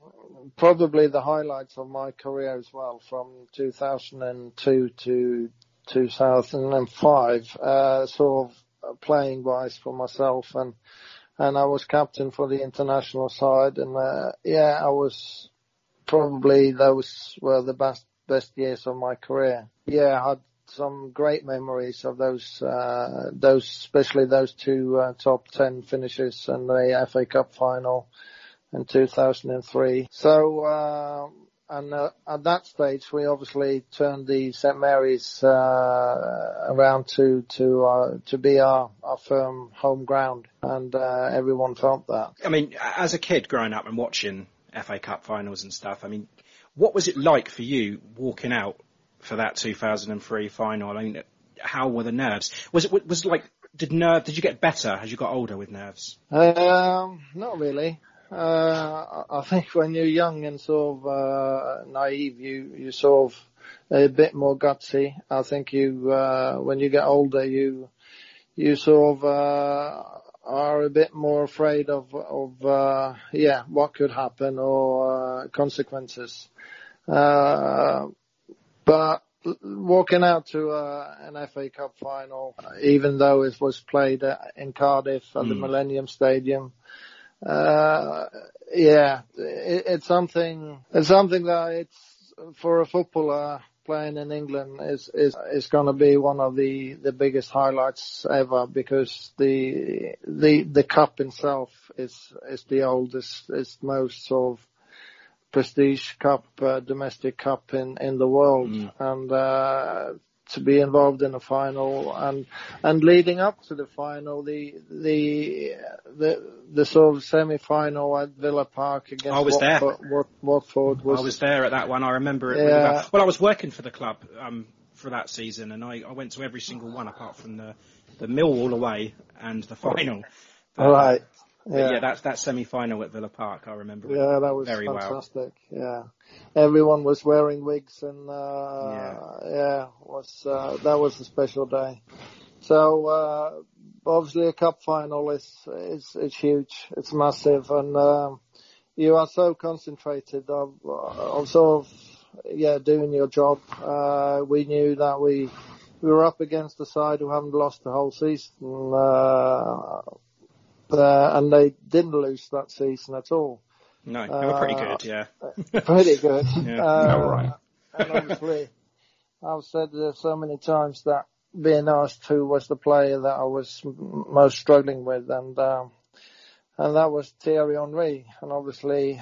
[SPEAKER 9] probably the highlights of my career as well, from 2002 to 2005. Uh, sort of playing wise for myself, and and I was captain for the international side, and uh, yeah, I was probably those were the best best years of my career. Yeah, I had some great memories of those, uh, those, especially those two uh, top 10 finishes and the FA Cup final in 2003. So, uh, and uh, at that stage, we obviously turned the St Mary's uh, around to to uh, to be our, our firm home ground, and uh, everyone felt that.
[SPEAKER 5] I mean, as a kid growing up and watching FA Cup finals and stuff, I mean, what was it like for you walking out for that 2003 final? I mean, how were the nerves? Was it was it like did nerve? Did you get better as you got older with nerves?
[SPEAKER 9] Um, not really. Uh, I think when you're young and sort of uh, naive, you you sort of a bit more gutsy. I think you uh, when you get older, you you sort of uh, are a bit more afraid of of uh, yeah what could happen or uh, consequences. Uh, but walking out to uh, an FA Cup final, even though it was played in Cardiff at the
[SPEAKER 5] Mm.
[SPEAKER 9] Millennium Stadium, uh, yeah, it, it's something. It's something that it's for a footballer playing in England is is is going to be one of the the biggest highlights ever because the the the cup itself is is the oldest, is most sort of prestige cup, uh, domestic cup in in the world,
[SPEAKER 5] Mm.
[SPEAKER 9] and uh, to be involved in a final and and leading up to the final, the the the the sort of semi final at Villa Park against
[SPEAKER 5] I was there.
[SPEAKER 9] Watford, Wat- Watford was,
[SPEAKER 5] I was there at that one. I remember it really well. Well, I was working for the club um, for that season, and I, I went to every single one apart from the the Millwall away and the final.
[SPEAKER 9] all right.
[SPEAKER 5] But
[SPEAKER 9] Yeah.
[SPEAKER 5] yeah, that semi final at Villa Park, I remember. it
[SPEAKER 9] Yeah, that was
[SPEAKER 5] very well.
[SPEAKER 9] fantastic. Yeah, everyone was wearing wigs, and uh,
[SPEAKER 5] Yeah.
[SPEAKER 9] yeah, was uh, that was a special day. So uh, obviously, a cup final is is it's huge. It's massive, and um, you are so concentrated of, of sort of yeah doing your job. Uh, we knew that we we were up against the side who haven't lost the whole season. Uh, uh, and they didn't lose that season at all.
[SPEAKER 5] No, they were pretty
[SPEAKER 9] Uh,
[SPEAKER 5] good. Yeah. [laughs]
[SPEAKER 9] Pretty good. [laughs]
[SPEAKER 5] Yeah.
[SPEAKER 9] Uh,
[SPEAKER 7] Yeah, right.
[SPEAKER 9] And obviously, I've said uh, so many times that being asked who was the player that I was most struggling with, and um, and that was Thierry Henry. And obviously,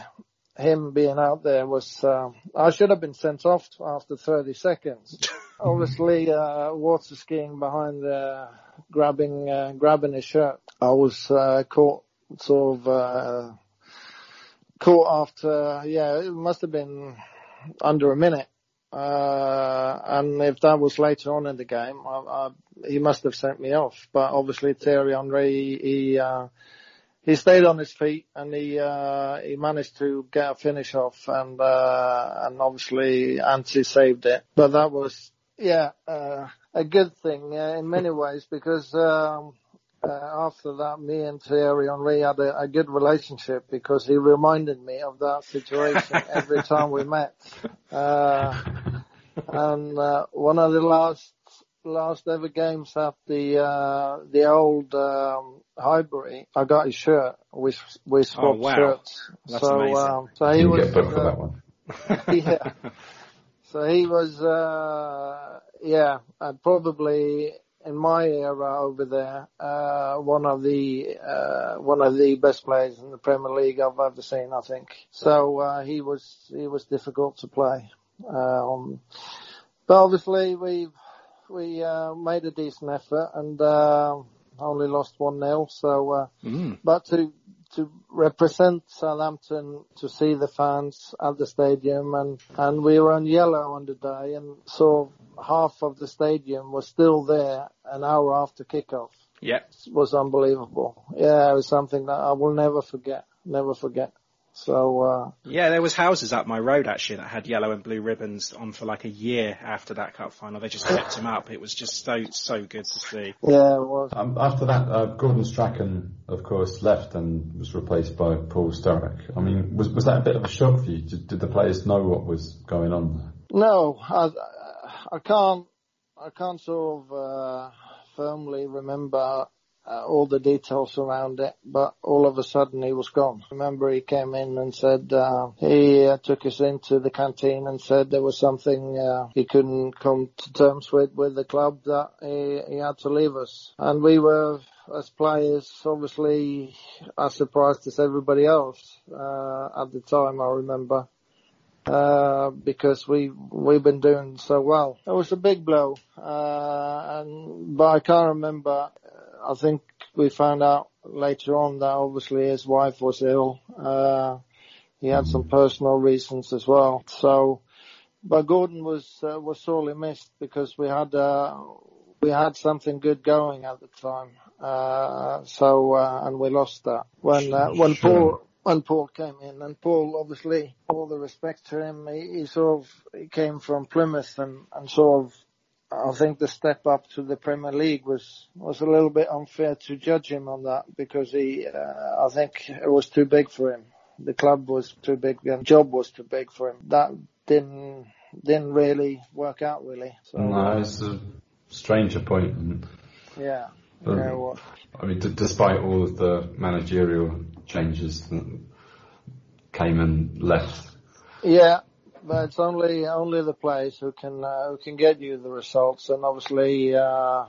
[SPEAKER 9] him being out there was uh, I should have been sent off after 30 seconds. [laughs] obviously, uh, water skiing behind the grabbing uh, grabbing his shirt. I was uh, caught sort of. Uh, caught after, yeah, it must have been under a minute. Uh, and if that was later on in the game, I, I, he must have sent me off. But obviously Thierry Henry, he, uh, he stayed on his feet and he, uh, he managed to get a finish off and, uh, and obviously Antti saved it. But that was, yeah, uh, a good thing uh, in many ways because, um, uh, after that, me and Thierry Henry had a, a good relationship because he reminded me of that situation every [laughs] time we met. Uh, and uh, one of the last last ever games at the uh, the old um, Highbury, I got his shirt. We we swapped
[SPEAKER 5] Oh, wow.
[SPEAKER 9] shirts.
[SPEAKER 5] That's
[SPEAKER 9] so
[SPEAKER 5] amazing.
[SPEAKER 9] um, so he
[SPEAKER 7] You
[SPEAKER 9] was
[SPEAKER 7] get booked for
[SPEAKER 9] uh,
[SPEAKER 7] that one. [laughs]
[SPEAKER 9] yeah. So he was, uh, yeah, and probably in my era over there, uh, one of the, uh, one of the best players in the Premier League I've ever seen, I think. So, uh, he was, he was difficult to play. Um, but obviously we, we, uh, made a decent effort and, uh, only lost one 0 So, uh,
[SPEAKER 5] Mm.
[SPEAKER 9] but to to represent Southampton, to see the fans at the stadium, and and we were on yellow on the day, and so half of the stadium was still there an hour after kickoff.
[SPEAKER 5] Yeah.
[SPEAKER 9] It was unbelievable. Yeah, it was something that I will never forget. Never forget. So uh,
[SPEAKER 5] Yeah, there was houses up my road actually that had yellow and blue ribbons on for like a year after that cup final. They just kept them up. It was just so so good to see.
[SPEAKER 9] yeah, it was.
[SPEAKER 7] Um, after that, uh, Gordon Strachan, of course, left and was replaced by Paul Sturrock. I mean, was was that a bit of a shock for you? Did, did the players know what was going on there?
[SPEAKER 9] No, I, I can't, I can't sort of, uh, firmly remember uh, all the details around it, but all of a sudden he was gone. Remember he came in and said, uh, he uh, took us into the canteen and said there was something, uh, he couldn't come to terms with, with the club that he, he had to leave us. And we were, as players, obviously as surprised as everybody else, uh, at the time I remember uh, because we we've been doing so well. It was a big blow, uh, and but I can't remember. I think we found out later on that obviously his wife was ill. Uh, he had some personal reasons as well. So, but Gordon was uh, was sorely missed because we had uh, we had something good going at the time. Uh, so uh, and we lost that when uh, when
[SPEAKER 7] Sure.
[SPEAKER 9] Paul when Paul came in, and Paul, obviously, all the respect to him, he, he sort of he came from Plymouth, and, and sort of, I think the step up to the Premier League was was a little bit unfair to judge him on that because he, uh, I think it was too big for him. The club was too big, the job was too big for him. That didn't didn't really work out really. So
[SPEAKER 7] No,
[SPEAKER 9] uh,
[SPEAKER 7] it's a strange appointment.
[SPEAKER 9] yeah,
[SPEAKER 7] Um,
[SPEAKER 9] yeah, well,
[SPEAKER 7] I mean, d- despite all of the managerial changes that came and left.
[SPEAKER 9] Yeah, but it's only only the players who can uh, who can get you the results, and obviously uh,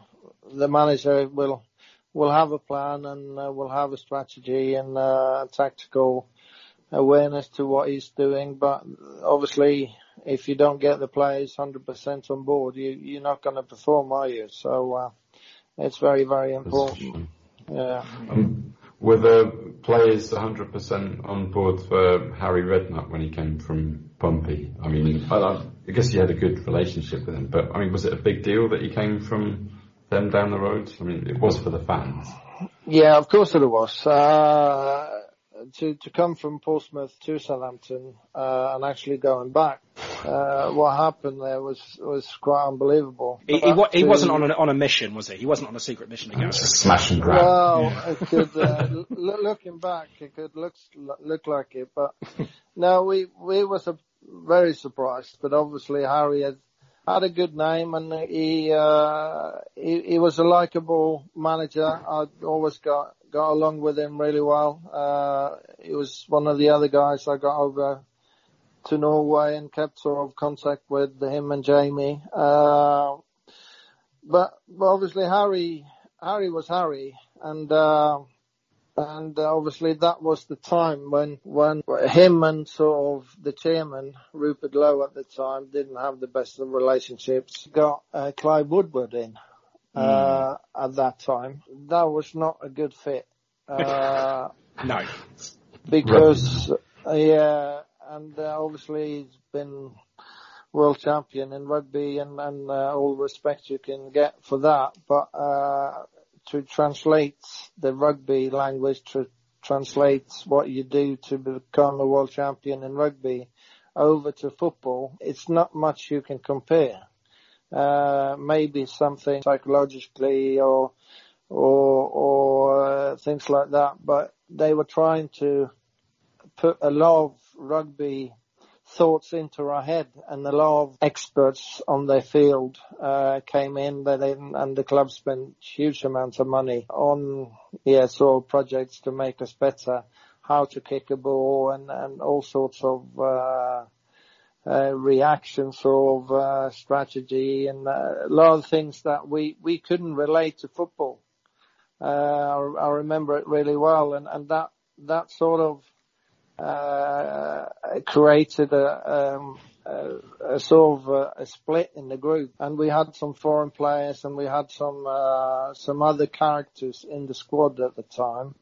[SPEAKER 9] the manager will will have a plan and uh, will have a strategy and uh, tactical awareness to what he's doing. But obviously, if you don't get the players 100% on board, you you're not going to perform, are you? So uh, it's very very important. Yeah.
[SPEAKER 7] Um, were the players 100% on board for Harry Redknapp when he came from Pompey? I mean, I, I guess you had a good relationship with him, but I mean, was it a big deal that he came from them down the road? I mean, it was for the fans.
[SPEAKER 9] Yeah, of course it was. Uh, to to come from Portsmouth to Southampton uh, and actually going back, uh, what happened there was was quite unbelievable.
[SPEAKER 5] He, he, wa- he
[SPEAKER 9] To-
[SPEAKER 5] wasn't on a, on a mission, was he? He wasn't on a secret mission to go.
[SPEAKER 7] Smash and grab.
[SPEAKER 9] Well, it could, uh, [laughs] l- looking back, it could look look like it, but [laughs] no, we we was a, very surprised. But obviously, Harry had had a good name, and he uh, he, he was a likable manager. I always got got along with him really well. Uh, he was one of the other guys I got over to Norway and kept sort of contact with him and Jamie. Uh, but, but obviously Harry, Harry was Harry and, uh, and obviously that was the time when, when him and sort of the chairman, Rupert Lowe at the time, didn't have the best of relationships. Got uh, Clive Woodward in, uh, at that time. That was not a good fit. Uh, [laughs]
[SPEAKER 5] No.
[SPEAKER 9] because yeah, and uh, obviously he's been world champion in rugby, and, and uh, all respect you can get for that. But uh, to translate the rugby language, to translate what you do to become a world champion in rugby over to football, it's not much you can compare. Uh, maybe something psychologically or or or uh, things like that, but they were trying to put a lot of rugby thoughts into our head and a lot of experts on their field uh, came in they, they, and the club spent huge amounts of money on sort projects to make us better how to kick a ball and, and all sorts of uh, uh, reaction sort of uh, strategy and uh, a lot of things that we, we couldn't relate to football. Uh, I, I remember it really well and, and that, that sort of uh, created a, um, a, a sort of a, a split in the group, and we had some foreign players and we had some uh, some other characters in the squad at the time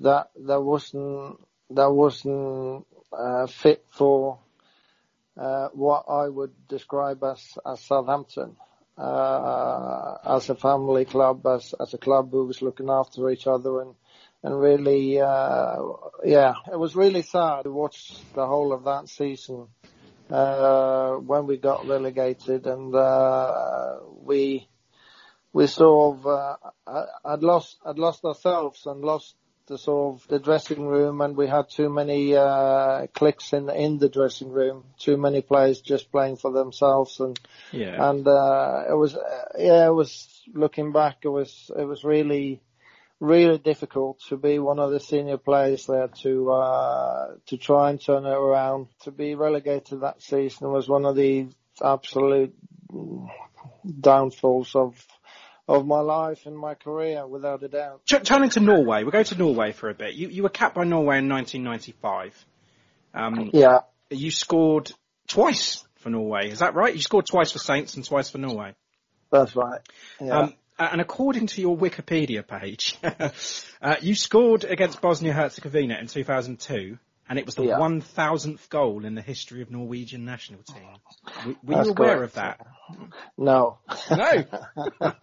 [SPEAKER 9] that that wasn't that wasn't uh, fit for uh, what I would describe as as Southampton. Uh, as a family club, as as a club who was looking after each other and and really, uh, yeah, it was really sad to watch the whole of that season uh, when we got relegated, and uh, we we sort of uh, had lost had lost ourselves and lost the sort of the dressing room, and we had too many uh, clicks in in the dressing room, too many players just playing for themselves, and
[SPEAKER 5] Yeah.
[SPEAKER 9] and uh, it was uh, yeah, it was looking back, it was it was really really difficult to be one of the senior players there to uh, to try and turn it around. To be relegated that season was one of the absolute downfalls of of my life and my career, without a doubt.
[SPEAKER 5] Ch- turning to Norway, we'll go to Norway for a bit. You, you were capped by Norway in 1995. Um,
[SPEAKER 9] Yeah,
[SPEAKER 5] you scored twice for Norway, is that right? You scored twice for Saints and twice for Norway.
[SPEAKER 9] that's right. Yeah.
[SPEAKER 5] Um, a- and according to your Wikipedia page, [laughs] uh, you scored against Bosnia-Herzegovina in 2002, and it was the
[SPEAKER 9] Yeah.
[SPEAKER 5] 1,000th goal in the history of Norwegian national team. W- Were you aware
[SPEAKER 9] correct.
[SPEAKER 5] of that?
[SPEAKER 9] no.
[SPEAKER 5] No. [laughs] [laughs]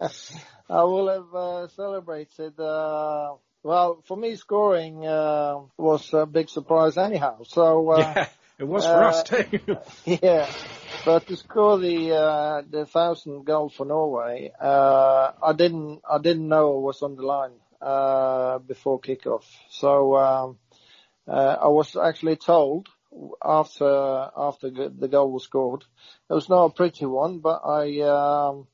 [SPEAKER 9] I will have uh, celebrated. Uh, well, for me, scoring uh, was a big surprise anyhow. So uh,
[SPEAKER 5] yeah, it was for
[SPEAKER 9] uh,
[SPEAKER 5] us too. [laughs]
[SPEAKER 9] yeah, but to score the uh, the thousand goal for Norway, uh, I didn't I didn't know it was on the line uh, before kickoff. So um, uh, I was actually told after after the goal was scored. It was not a pretty one, but I. Um,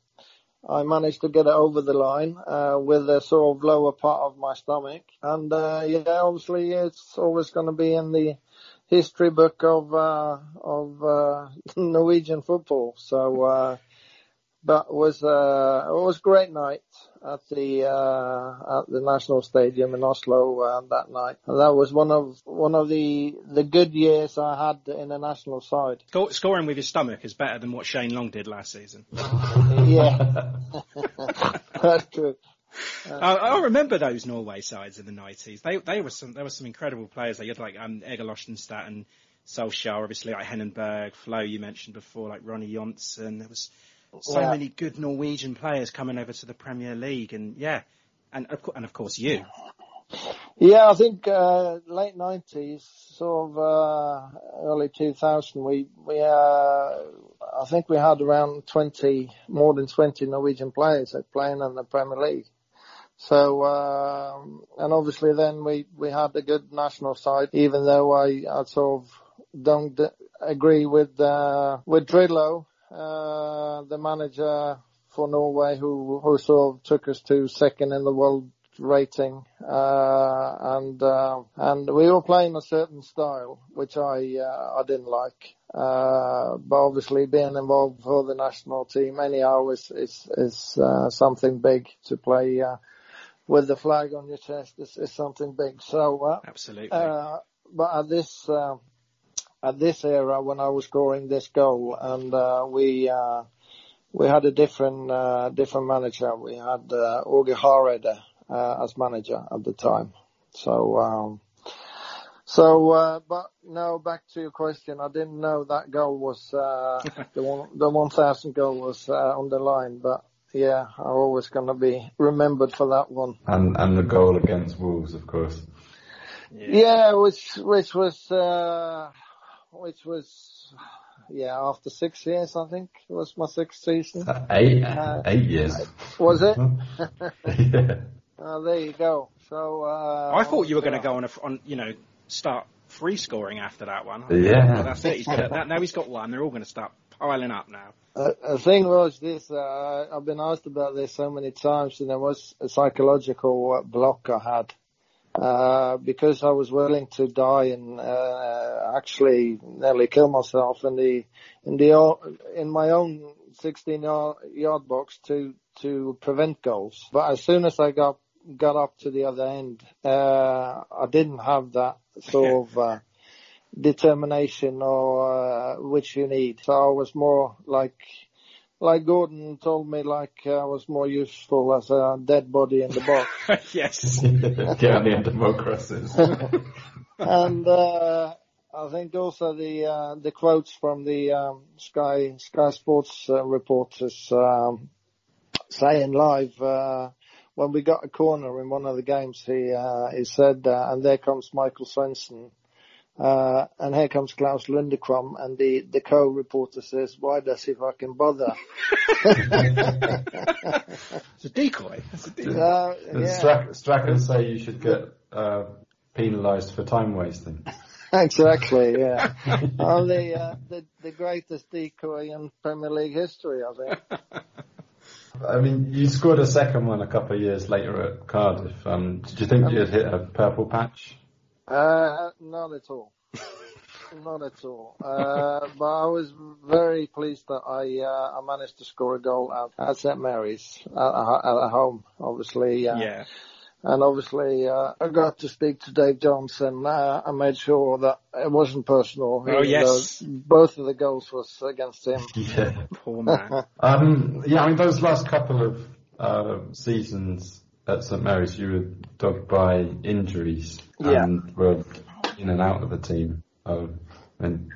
[SPEAKER 9] I managed to get it over the line uh, with the sort of lower part of my stomach, and uh, yeah, obviously it's always going to be in the history book of uh, of uh, [laughs] Norwegian football. So, uh, but was uh, it was a great night at the uh, at the national stadium in Oslo uh, that night. And that was one of one of the the good years I had in the national side.
[SPEAKER 5] Sco- Scoring with your stomach is better than what Shane Long did last season. [laughs]
[SPEAKER 9] Yeah, [laughs] that's true.
[SPEAKER 5] I, I remember those Norway sides in the nineties. They they were some there were some incredible players. They had like um, Egil Ostenstad and Solskjaer, obviously like Henning Berg, Flo you mentioned before, like Ronnie Johnsen. There was so
[SPEAKER 9] Yeah.
[SPEAKER 5] many good Norwegian players coming over to the Premier League, and yeah, and of, and of course you.
[SPEAKER 9] Yeah, I think uh, late nineties, sort of uh, early two thousand. We we uh, I think we had around twenty, more than twenty Norwegian players playing in the Premier League. So um, and obviously then we we had a good national side. Even though I I sort of don't d- agree with uh, with Drillo, uh, the manager for Norway, who who sort of took us to second in the world rating, uh, and uh, and we were playing a certain style which I uh, I didn't like. Uh, but obviously being involved for the national team anyhow is is is uh, something big to play uh, with the flag on your chest is, is something big. So uh,
[SPEAKER 5] Absolutely.
[SPEAKER 9] uh, but at this uh, at this era when I was scoring this goal and uh, we uh, we had a different uh, different manager. We had uh, Åge Hareide uh, as manager at the time. So um, so uh, but no, back to your question. I didn't know that goal was uh, [laughs] the one the one thousand goal was uh, on the line, but. Yeah, I'm always going to be remembered for that one.
[SPEAKER 7] And and the goal against Wolves, of course.
[SPEAKER 9] Yeah, which which was uh, which was yeah after six years I think it was my sixth season.
[SPEAKER 7] Eight,
[SPEAKER 9] Uh,
[SPEAKER 7] eight years.
[SPEAKER 9] Was it? [laughs]
[SPEAKER 7] yeah.
[SPEAKER 9] Oh, [laughs] there you go. So uh,
[SPEAKER 5] I thought you were going to go on a, on you know start free scoring after that one.
[SPEAKER 7] Yeah.
[SPEAKER 5] Well, that's it. He's got that, now he's got one. They're all going to start piling up now.
[SPEAKER 9] Uh, the thing was this, uh, I've been asked about this so many times and there was a psychological uh, block I had. Uh, because I was willing to die and, uh, actually nearly kill myself in the, in the, in my own 16 yard, box to, to prevent goals. But as soon as I got, got up to the other end, uh, I didn't have that sort of, uh, determination or uh, which you need. So I was more like like Gordon told me like uh, I was more useful as a dead body in the box. [laughs]
[SPEAKER 5] yes.
[SPEAKER 7] Get on the end of more
[SPEAKER 9] and uh, I think also the uh, the quotes from the um, Sky Sky Sports uh, reporters um, saying live uh, when we got a corner in one of the games, he uh, he said, uh, "And there comes Michael Svensson." Uh, and here comes Claus Lundekvam, and the, the co-reporter says, why does he fucking bother? [laughs]
[SPEAKER 5] It's a decoy. It's a decoy.
[SPEAKER 9] Uh,
[SPEAKER 7] And
[SPEAKER 9] yeah,
[SPEAKER 7] Strack, Strachan say you should get uh, penalised for time wasting. [laughs]
[SPEAKER 9] exactly, yeah. [laughs] oh, the, uh, the, the greatest decoy in Premier League history, I think.
[SPEAKER 7] I mean, you scored a second one a couple of years later at Cardiff. Um, did you think you'd hit a purple patch?
[SPEAKER 9] Uh, not at all. [laughs] not at all. Uh, but I was very pleased that I, uh, I managed to score a goal at, at St Mary's at, at, at home, obviously. Uh,
[SPEAKER 5] Yeah.
[SPEAKER 9] And obviously, uh, I got to speak to Dave Jones. Uh, I made sure that it wasn't personal.
[SPEAKER 5] Oh, yes.
[SPEAKER 9] though Both of the goals was against him. [laughs]
[SPEAKER 7] Yeah.
[SPEAKER 5] Poor man. [laughs]
[SPEAKER 7] Um, yeah, I mean, those last couple of uh, seasons at St Mary's, you were dogged by injuries
[SPEAKER 9] Yeah.
[SPEAKER 7] and were in and out of the team. Um, and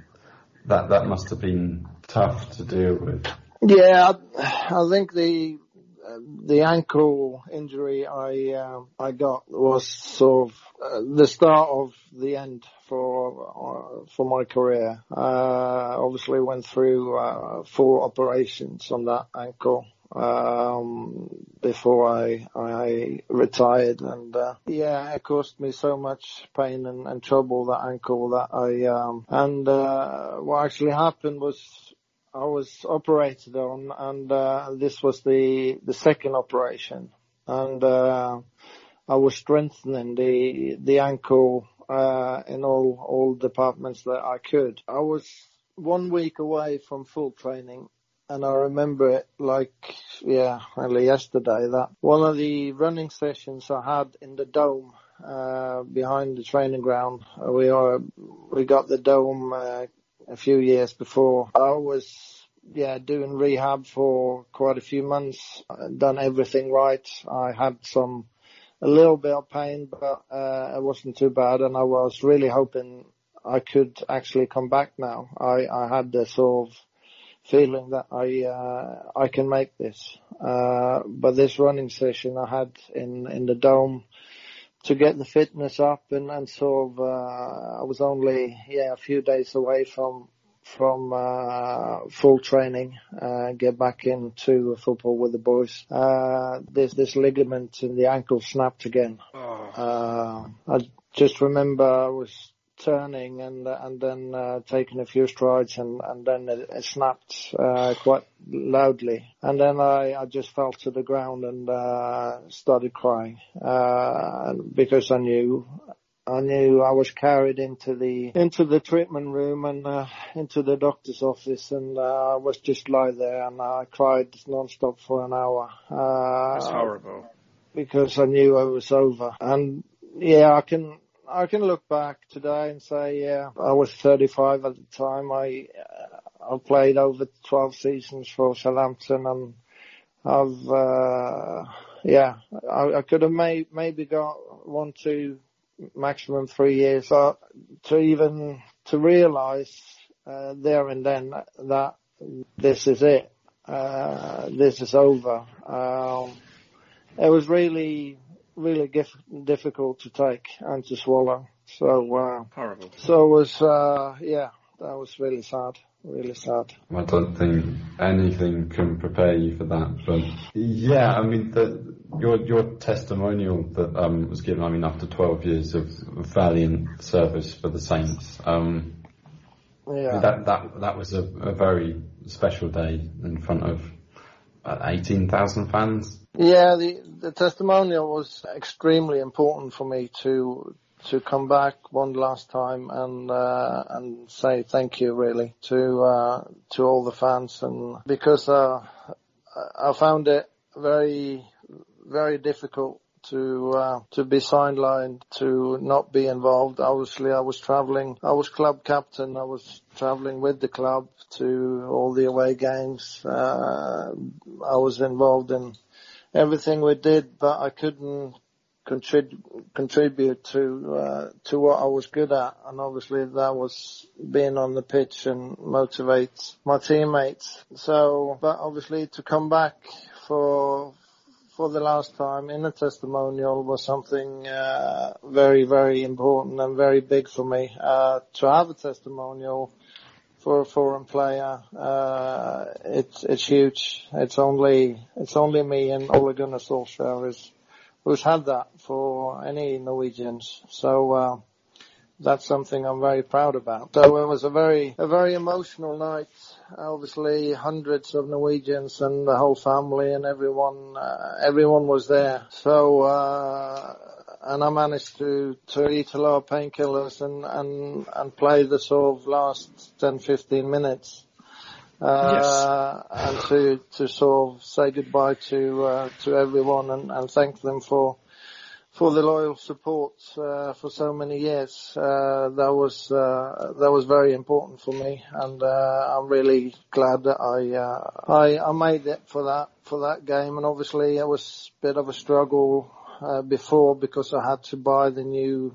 [SPEAKER 7] that that must have been tough to deal with.
[SPEAKER 9] Yeah, I, I think the uh, the ankle injury I uh, I got was sort of uh, the start of the end for uh, for my career. Uh, obviously went through uh, four operations on that ankle um before I I retired and uh, yeah it caused me so much pain and, and trouble that ankle that I um and uh what actually happened was I was operated on and uh this was the the second operation. And uh I was strengthening the the ankle uh in all all departments that I could. I was one week away from full training and I remember it like, yeah, only yesterday that one of the running sessions I had in the dome, uh, behind the training ground, uh, we are, we got the dome, uh, a few years before. I was, yeah, doing rehab for quite a few months, uh, done everything right. I had some, a little bit of pain, but, uh, it wasn't too bad and I was really hoping I could actually come back now. I, I had the sort of, feeling that I uh, I can make this. Uh, but this running session I had in, in the dome to get the fitness up and, and sort of, uh, I was only, yeah, a few days away from, from, uh, full training, uh, get back into football with the boys. Uh, this, this ligament in the ankle snapped again. Uh, I just remember I was turning and and then uh, taking a few strides and and then it, it snapped uh, quite loudly and then I I just fell to the ground and uh, started crying uh, because I knew I knew I was carried into the into the treatment room and uh, into the doctor's office, and uh, I was just lie there and I cried non-stop for an hour. Uh,
[SPEAKER 5] That's horrible.
[SPEAKER 9] because I knew it was over. And yeah, I can I can look back today and say, yeah, I was 35 at the time. I uh, I played over 12 seasons for Southampton, and I've uh, yeah, I, I could have may, maybe got one, two, maximum three years. So to even to realise uh, there and then that this is it, uh, this is over. Um, it was really really gif- difficult to take and to swallow. So, uh,
[SPEAKER 5] Horrible.
[SPEAKER 9] so it was, uh, yeah, that was really sad, really sad.
[SPEAKER 7] I don't think anything can prepare you for that. But yeah, I mean, the, your your testimonial that um, was given. I mean, after 12 years of valiant service for the Saints, um,
[SPEAKER 9] Yeah.
[SPEAKER 7] that that that was a, a very special day in front of 18,000 fans.
[SPEAKER 9] Yeah, the, the testimonial was extremely important for me to to come back one last time and uh, and say thank you really to uh, to all the fans and because uh, I found it very very difficult to uh, to be sidelined, to not be involved. Obviously, I was traveling. I was club captain. I was traveling with the club to all the away games. Uh, I was involved in everything we did, but I couldn't contrib- contribute to uh, to what I was good at, and obviously that was being on the pitch and motivate my teammates. So, but obviously to come back for for the last time in a testimonial was something uh, very very important and very big for me. Uh, to have a testimonial for a foreign player, uh, it's it's huge. It's only it's only me and Ole Gunnar Solskjaer is who's had that for any Norwegians. So uh, that's something I'm very proud about. So it was a very a very emotional night. Obviously, hundreds of Norwegians and the whole family and everyone uh, everyone was there. So. Uh, and I managed to, to eat a lot of painkillers and, and, and play the sort of last 10, 15 minutes. Uh, and to, to sort of say goodbye to, uh, to everyone and, and thank them for, for the loyal support, uh, for so many years. Uh, that was, uh, that was very important for me and, uh, I'm really glad that I, uh, I, I made it for that, for that game and obviously it was a bit of a struggle, uh, before because I had to buy the new,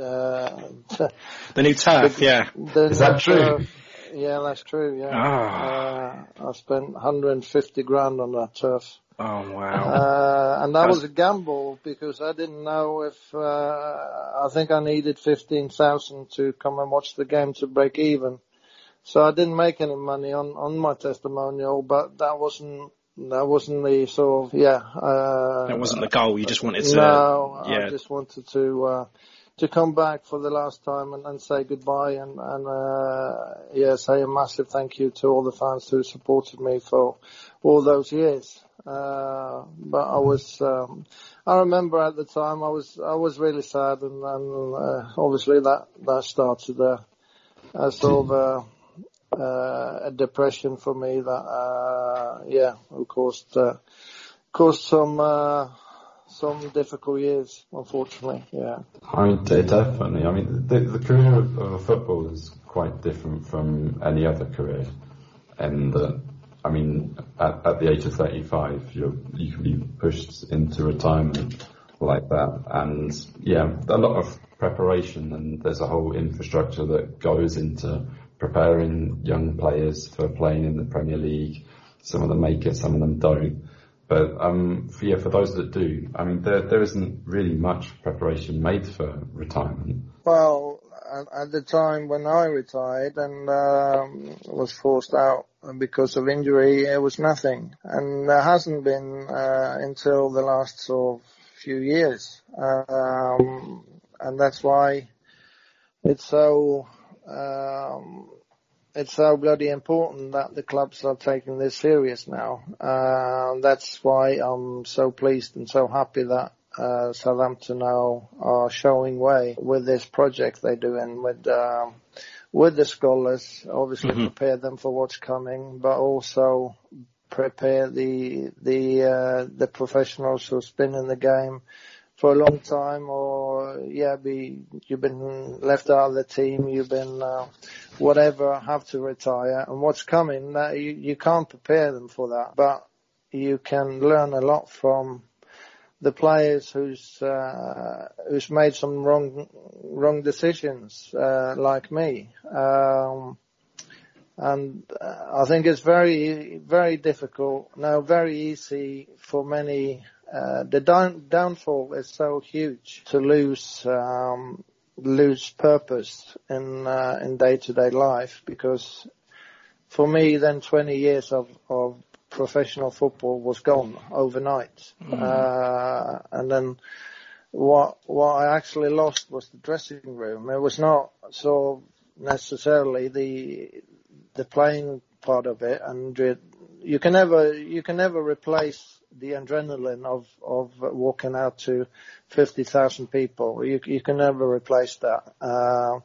[SPEAKER 9] uh, [laughs]
[SPEAKER 5] The new turf, yeah.
[SPEAKER 9] the
[SPEAKER 7] Is that true?
[SPEAKER 9] turf. Yeah, that's true. Yeah,
[SPEAKER 5] Ah.
[SPEAKER 9] uh, I spent 150 grand on that turf,
[SPEAKER 5] Oh wow.
[SPEAKER 9] uh, and that
[SPEAKER 5] That's-
[SPEAKER 9] was a gamble because I didn't know if uh, I think I needed 15,000 to come and watch the game to break even. So I didn't make any money on on my testimonial, but that wasn't that wasn't the sort of yeah. Uh,
[SPEAKER 5] that wasn't the goal. You just wanted to.
[SPEAKER 9] no,
[SPEAKER 5] yeah.
[SPEAKER 9] I just wanted to uh, to come back for the last time and, and say goodbye and and uh, yeah, say a massive thank you to all the fans who supported me for all those years. Uh, but I was, um, I remember at the time I was I was really sad and, and uh, obviously that that started a, a sort of a, uh, a depression for me that uh, yeah, of course. Uh, caused some uh, some difficult years, unfortunately. Yeah.
[SPEAKER 7] I mean, de- definitely. I mean, the, the career of, of a footballer is quite different from any other career, and uh, I mean, at, at the age of 35, you you can be pushed into retirement like that, and yeah, a lot of preparation, and there's a whole infrastructure that goes into preparing young players for playing in the Premier League. Some of them make it, some of them don't. But um, for, yeah, for those that do, I mean, there there isn't really much preparation made for retirement.
[SPEAKER 9] Well, at, at the time when I retired and um, was forced out because of injury, it was nothing, and there hasn't been uh, until the last sort of few years, um, and that's why it's so um, it's so bloody important that the clubs are taking this serious now. Uh, that's why I'm so pleased and so happy that uh, Southampton now are showing way with this project they're doing with um, with the scholars. Obviously,
[SPEAKER 5] Mhm.
[SPEAKER 9] prepare them for what's coming, but also prepare the the uh, the professionals who've been in the game for a long time, or yeah, be you've been left out of the team, you've been uh, whatever, have to retire, and what's coming, that you you can't prepare them for that, but you can learn a lot from the players who's uh, who's made some wrong wrong decisions, uh, like me. Um, and uh, I think it's very very difficult now, very easy for many. Uh, the down, downfall is so huge to lose um, lose purpose in uh, in day to day life because for me then 20 years of of professional football was gone overnight. Uh, and then what, what I actually lost was the dressing room. It was not so necessarily the, the playing part of it and it, you can never, you can never replace the adrenaline of, of walking out to 50,000 people. You, you can never replace that. Uh,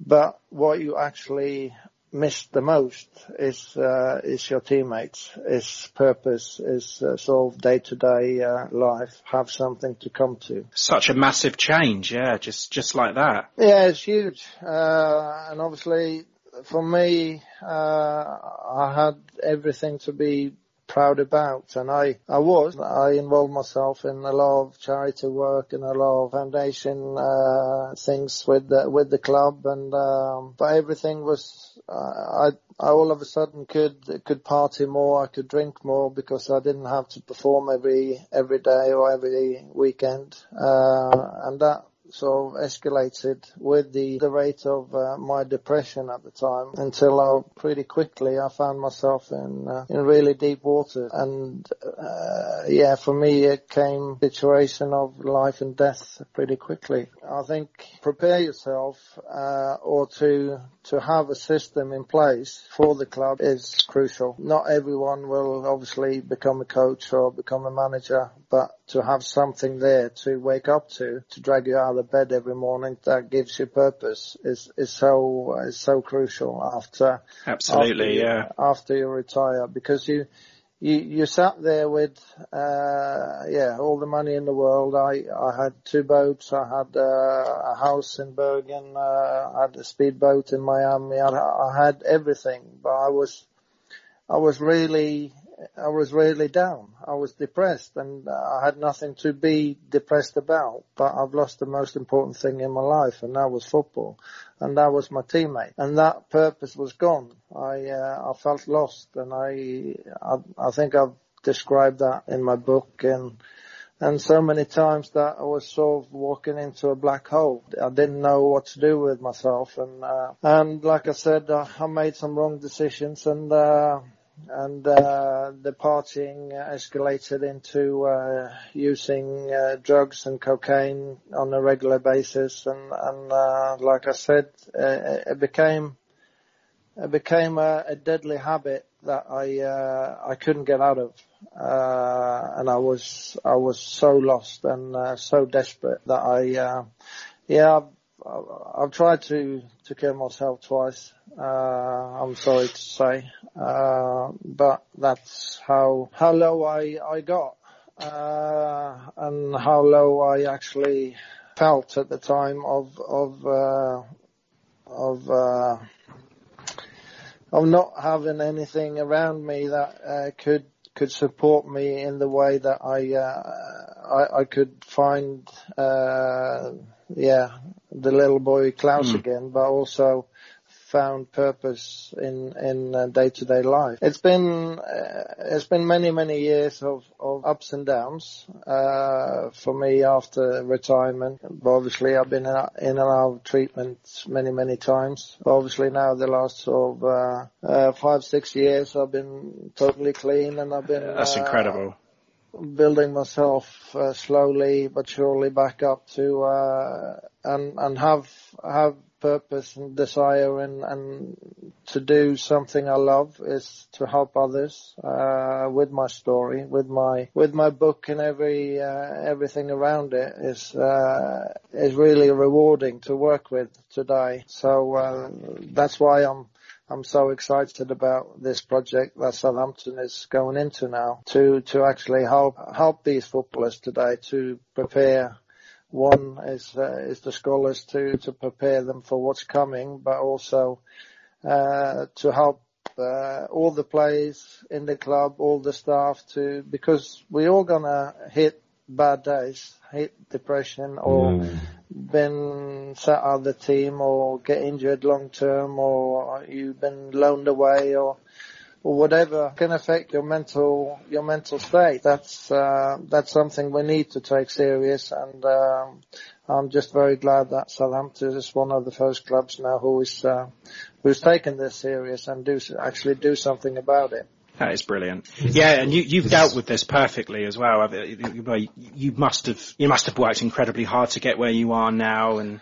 [SPEAKER 9] but what you actually miss the most is uh, is your teammates, is purpose, is uh, sort of day to day life, have something to come to.
[SPEAKER 5] Such a massive change, yeah, just just like that.
[SPEAKER 9] Yeah, it's huge, uh, and obviously for me, uh, I had everything to be proud about. And I, I was, I involved myself in a lot of charity work and a lot of foundation, uh, things with the, with the club. And, um, but everything was, uh, I, I all of a sudden could, could party more, I could drink more because I didn't have to perform every, every day or every weekend, uh, and that, sort of escalated with the, the rate of uh, my depression at the time until I pretty quickly I found myself in uh, in really deep water. And uh, yeah for me it came situation of life and death pretty quickly. I think prepare yourself uh, or to to have a system in place for the club is crucial. Not everyone will obviously become a coach or become a manager but to have something there to wake up to, to drag you out of bed every morning that gives you purpose is, is so, is so crucial after,
[SPEAKER 5] Absolutely,
[SPEAKER 9] after you,
[SPEAKER 5] yeah.
[SPEAKER 9] after you retire because you, you, you sat there with, uh, yeah, all the money in the world. I, I had two boats. I had, uh, a house in Bergen. Uh, I had a speedboat in Miami. I, I had everything, but I was, I was really, I was really down. I was depressed and I had nothing to be depressed about, but I've lost the most important thing in my life and that was football and that was my teammate and that purpose was gone. I, uh, I felt lost and I, I, I think I've described that in my book and, and so many times that I was sort of walking into a black hole. I didn't know what to do with myself and, uh, and like I said, uh, I made some wrong decisions and, uh, and uh, the partying escalated into uh, using uh, drugs and cocaine on a regular basis, and and uh, like I said, it became it became a, a deadly habit that I uh, I couldn't get out of, uh, and I was I was so lost and uh, so desperate that I uh, yeah. I've, tried to, to kill myself twice. Uh, I'm sorry to say, uh, but that's how, how low I, I got, uh, and how low I actually felt at the time of, of, uh, of, uh, of not having anything around me that, uh, could, could support me in the way that I, I, I could find, uh, yeah, the little boy Claus
[SPEAKER 5] Mm.
[SPEAKER 9] again, but also found purpose in in day to day life. It's been uh, it's been many many years of, of ups and downs uh, for me after retirement. Obviously, I've been in, in and out of treatment many many times. Obviously, now the last sort of uh, uh, five six years, I've been totally clean and I've been.
[SPEAKER 5] That's
[SPEAKER 9] uh,
[SPEAKER 5] incredible.
[SPEAKER 9] Building myself uh, slowly but surely back up to uh, and and have have purpose and desire and and to do something I love is to help others uh, with my story with my with my book and every uh, everything around it is uh, is really rewarding to work with today. So uh, that's why I'm I'm so excited about this project that Southampton is going into now to, to actually help, help these footballers today to prepare. One is, uh, is the scholars to, to prepare them for what's coming, but also, uh, to help uh, all the players in the club, all the staff to, because we're all gonna hit bad days, hit depression or
[SPEAKER 7] Mm.
[SPEAKER 9] been set out of the team or get injured long term or you've been loaned away or or whatever can affect your mental your mental state. That's uh, that's something we need to take serious, and um, I'm just very glad that Southampton is one of the first clubs now who is uh, who's taken this serious and do actually do something about it.
[SPEAKER 5] That is brilliant. Yeah, and you, you've dealt with this perfectly as well. I mean, You you must have you must have worked incredibly hard to get where you are now, and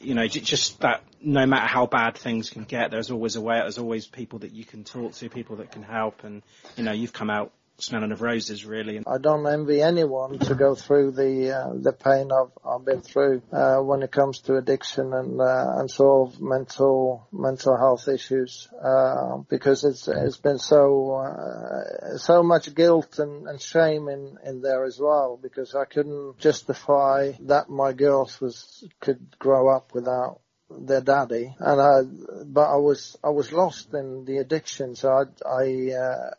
[SPEAKER 5] you know just that. No matter how bad things can get, there's always a way. There's always people that you can talk to, people that can help, and you know you've come out smelling of roses, really.
[SPEAKER 9] I don't envy anyone to go through the uh, the pain I've I've been through uh, when it comes to addiction and uh, and sort of mental mental health issues uh, because it's it's been so uh, so much guilt and, and shame in in there as well because I couldn't justify that my girls was could grow up without their daddy and I but I was I was lost in the addiction so I I uh,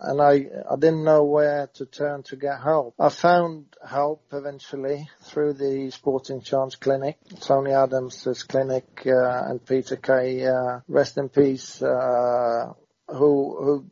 [SPEAKER 9] and I I didn't know where to turn to get help. I found help eventually through the Sporting Chance Clinic, Tony Adams's clinic, uh, and Peter Kay, uh, rest in peace, uh, who who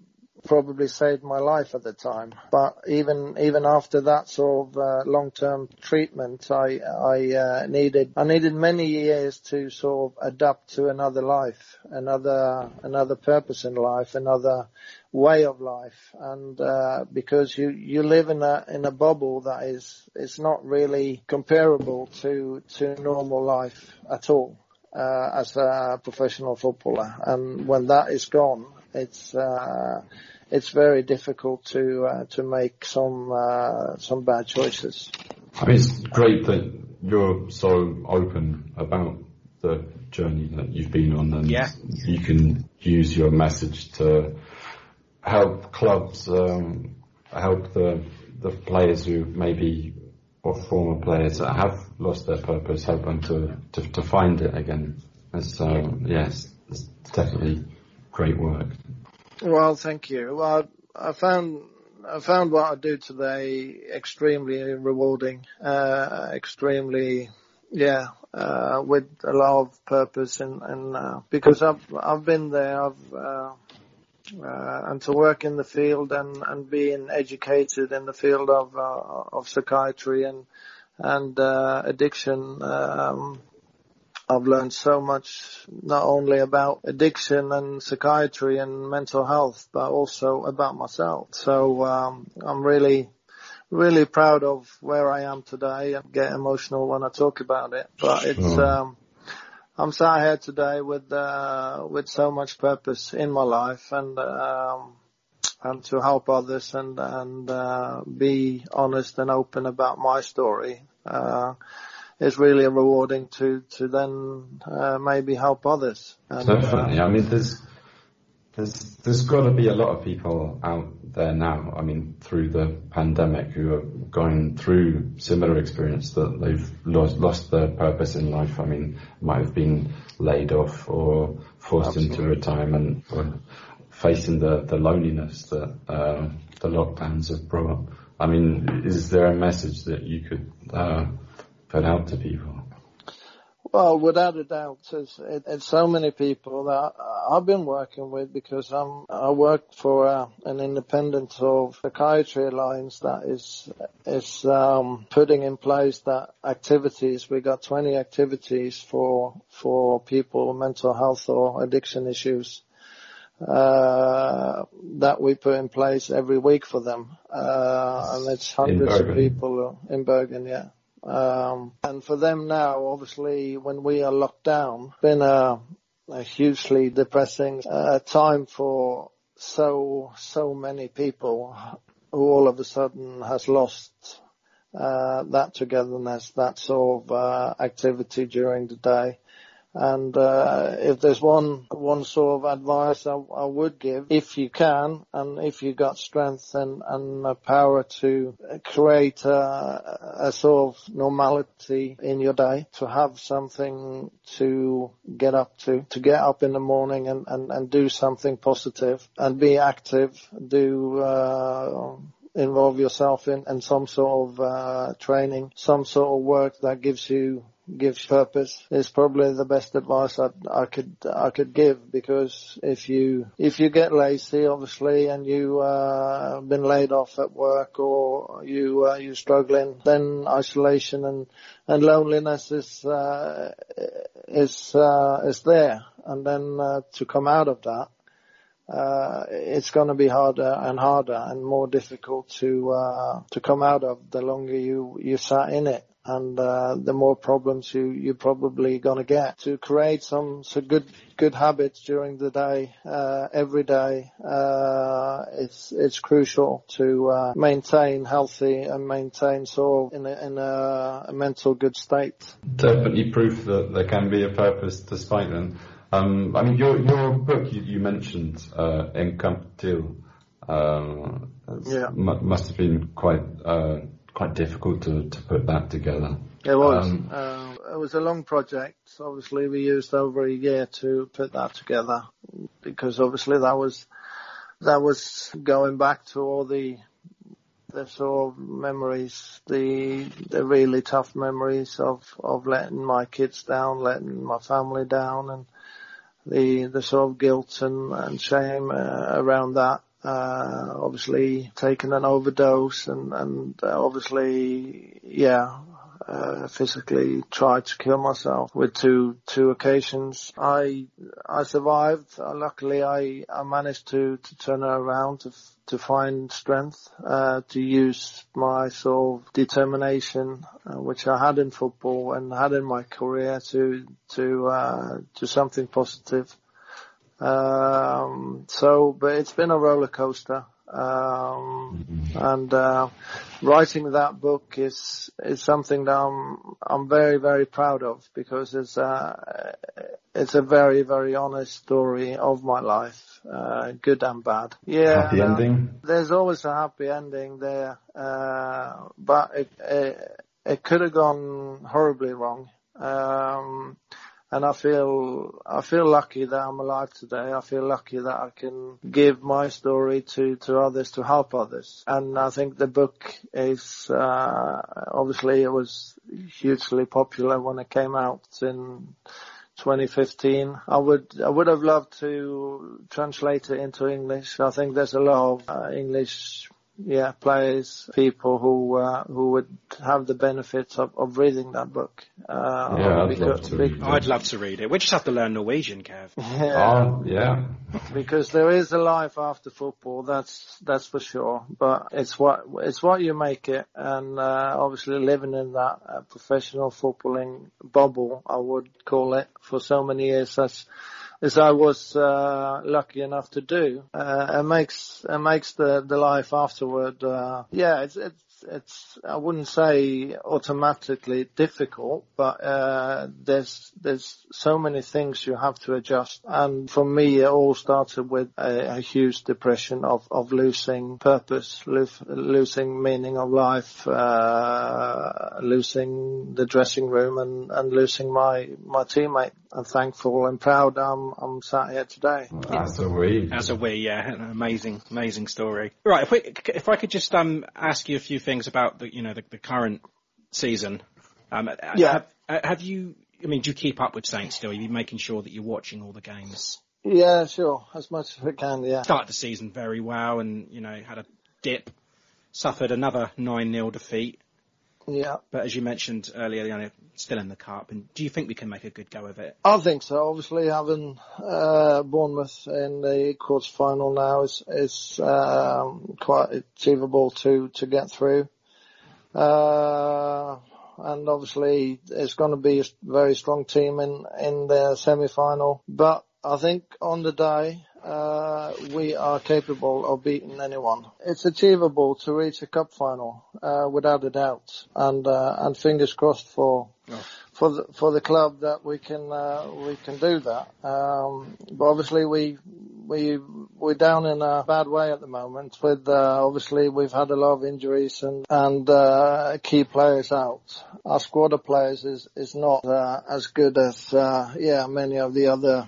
[SPEAKER 9] probably saved my life at the time. But even even after that sort of uh, long-term treatment, I I uh, needed I needed many years to sort of adapt to another life, another another purpose in life, another way of life, and uh, because you you live in a in a bubble that is is not really comparable to to normal life at all. Uh, as a professional footballer, and when that is gone, it's uh, it's very difficult to uh, to make some uh, some bad choices.
[SPEAKER 7] I mean, it's great that you're so open about the journey that you've been on, and
[SPEAKER 5] Yeah.
[SPEAKER 7] you can use your message to help clubs, um, help the the players who maybe or former players that have lost their purpose, help them to to, to find it again. And so, yes, it's definitely great work.
[SPEAKER 9] Well, thank you. Well, I found I found what I do today extremely rewarding, uh, extremely, yeah, uh, with a lot of purpose and, and uh, because I've I've been there, I've uh, uh, and to work in the field and and being educated in the field of uh, of psychiatry and and addiction. Um, I've learned so much, not only about addiction and psychiatry and mental health, but also about myself. So um, I'm really, really proud of where I am today. I get emotional when I talk about it, but it's. Um, I'm sat here today with uh, with so much purpose in my life and um, and to help others and and uh, be honest and open about my story. Uh, is really rewarding to to then uh, maybe help others. And, uh,
[SPEAKER 7] Definitely. I mean, there's there's there's got to be a lot of people out there now. I mean, through the pandemic, who are going through similar experience that they've lost lost their purpose in life. I mean, might have been laid off or forced into retirement, or facing the the loneliness that uh, the lockdowns have brought. I mean, is there a message that you could uh, put out to people?
[SPEAKER 9] Well, without a doubt, it's, it, it's so many people that I've been working with because I'm, I work for uh, an independent of psychiatry alliance that is is um, putting in place that activities. We got 20 activities for for people with mental health or addiction issues uh, that we put in place every week for them, uh, and it's hundreds of people in Bergen, yeah. Um, and for them now, obviously, when we are locked down, been a, a hugely depressing uh, time for so so many people who all of a sudden has lost uh, that togetherness, that sort of uh, activity during the day. And uh, if there's one one sort of advice I, I, would give, if you can, and if you got strength and and power to create a, a, sort of normality in your day, to have something to get up to, to get up in the morning and and, and do something positive and be active, do. Uh, involve yourself in, in some sort of uh, training, some sort of work that gives you gives purpose is probably the best advice I, I could I could give because if you if you get lazy obviously and you uh, been laid off at work or you uh, you're struggling then isolation and and loneliness is uh, is uh, is there. And then uh, to come out of that uh, it's going to be harder and harder and more difficult to uh, to come out of the longer you you sat in it and uh, the more problems you you're probably going to get. To create some some good good habits during the day, uh, every day, uh, it's it's crucial to uh, maintain healthy and maintain sort of in a, in a, a, mental good state.
[SPEAKER 7] Definitely proof that there can be a purpose despite them. Um, I mean, your your book you, you mentioned uh, Incomptil. Um, yeah. must have been quite uh, quite difficult to, to put that together.
[SPEAKER 9] It was. Um, uh, it was a long project. Obviously, we used over a year to put that together because obviously that was that was going back to all the the sort of memories, the the really tough memories of of letting my kids down, letting my family down, and the the sort of guilt and, and shame uh, around that uh, obviously taken an overdose and, and uh, obviously, yeah, uh, physically tried to kill myself with two two occasions. I I survived. Uh, luckily, I I managed to to turn it around to to find strength uh, to use my sort of determination, uh, which I had in football and had in my career, to to uh, to something positive. Um, so, but it's been a roller coaster. Um, mm-hmm. and, uh, writing that book is, is something that I'm, I'm very, very proud of because it's, uh, it's a very, very honest story of my life, uh, good and bad. Yeah.
[SPEAKER 7] Happy ending?
[SPEAKER 9] There's always a happy ending there, uh, but it, it, it could have gone horribly wrong. Um, and I feel I feel lucky that I'm alive today. I feel lucky that I can give my story to to others to help others. And I think the book is uh, obviously it was hugely popular when it came out in 2015. I would I would have loved to translate it into English. I think there's a lot of uh, English yeah, players, people who uh, who would have the benefit of, of reading that book.
[SPEAKER 7] Uh, yeah, I'd, because, love to read it.
[SPEAKER 5] I'd love to read it. We just have to learn Norwegian, Kev. [laughs]
[SPEAKER 7] Yeah. Oh, yeah.
[SPEAKER 9] because there is a life after football, that's that's for sure. But it's what it's what you make it, and uh, obviously living in that uh, professional footballing bubble, I would call it, for so many years. That's as I was uh, lucky enough to do. Uh, it makes it makes the the life afterward. Uh, yeah, it's it's it's I wouldn't say automatically difficult, but uh, there's there's so many things you have to adjust. And for me, it all started with a, a huge depression of of losing purpose, lo- losing meaning of life, uh, losing the dressing room, and and losing my my teammate. I'm thankful and proud I'm I'm sat here today.
[SPEAKER 7] As a we.
[SPEAKER 5] As a we, yeah, an amazing amazing story. Right, if we if I could just um ask you a few things about the you know the, the current season. Um,
[SPEAKER 9] yeah.
[SPEAKER 5] Have, have, you I mean, do you keep up with Saints still? Are you making sure that you're watching all the games?
[SPEAKER 9] Yeah, sure, as much as we can. Yeah.
[SPEAKER 5] Started the season very well, and you know had a dip, suffered another nine 0 defeat.
[SPEAKER 9] Yeah.
[SPEAKER 5] But as you mentioned earlier, you know, still in the cup. And do you think we can make a good go of it?
[SPEAKER 9] I think so. Obviously, having uh, Bournemouth in the quarter final now is is um, quite achievable to to get through. Uh, and obviously, it's going to be a very strong team in in the semi final. But I think on the day, uh, we are capable of beating anyone. It's achievable to reach a cup final, uh, without a doubt. And, uh, and fingers crossed for,
[SPEAKER 5] Oh.
[SPEAKER 9] for the, for the club that we can, uh, we can do that. Um, but obviously we, we, we're down in a bad way at the moment with, uh, obviously we've had a lot of injuries and, and, uh, key players out. Our squad of players is, is not, uh, as good as, uh, yeah, many of the other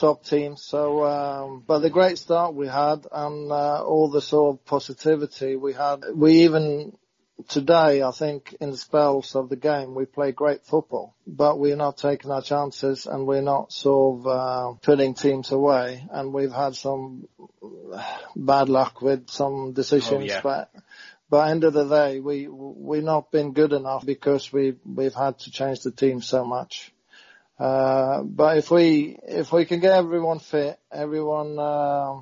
[SPEAKER 9] top teams. So, um, but the great start we had and uh, all the sort of positivity we had, we even today, I think, in the spells of the game, we play great football, but we're not taking our chances and we're not sort of uh, putting teams away. And we've had some bad luck with some decisions,
[SPEAKER 5] Oh, yeah.
[SPEAKER 9] but. But end of the day, we we've not been good enough because we we've had to change the team so much. Uh, but if we if we can get everyone fit, everyone uh,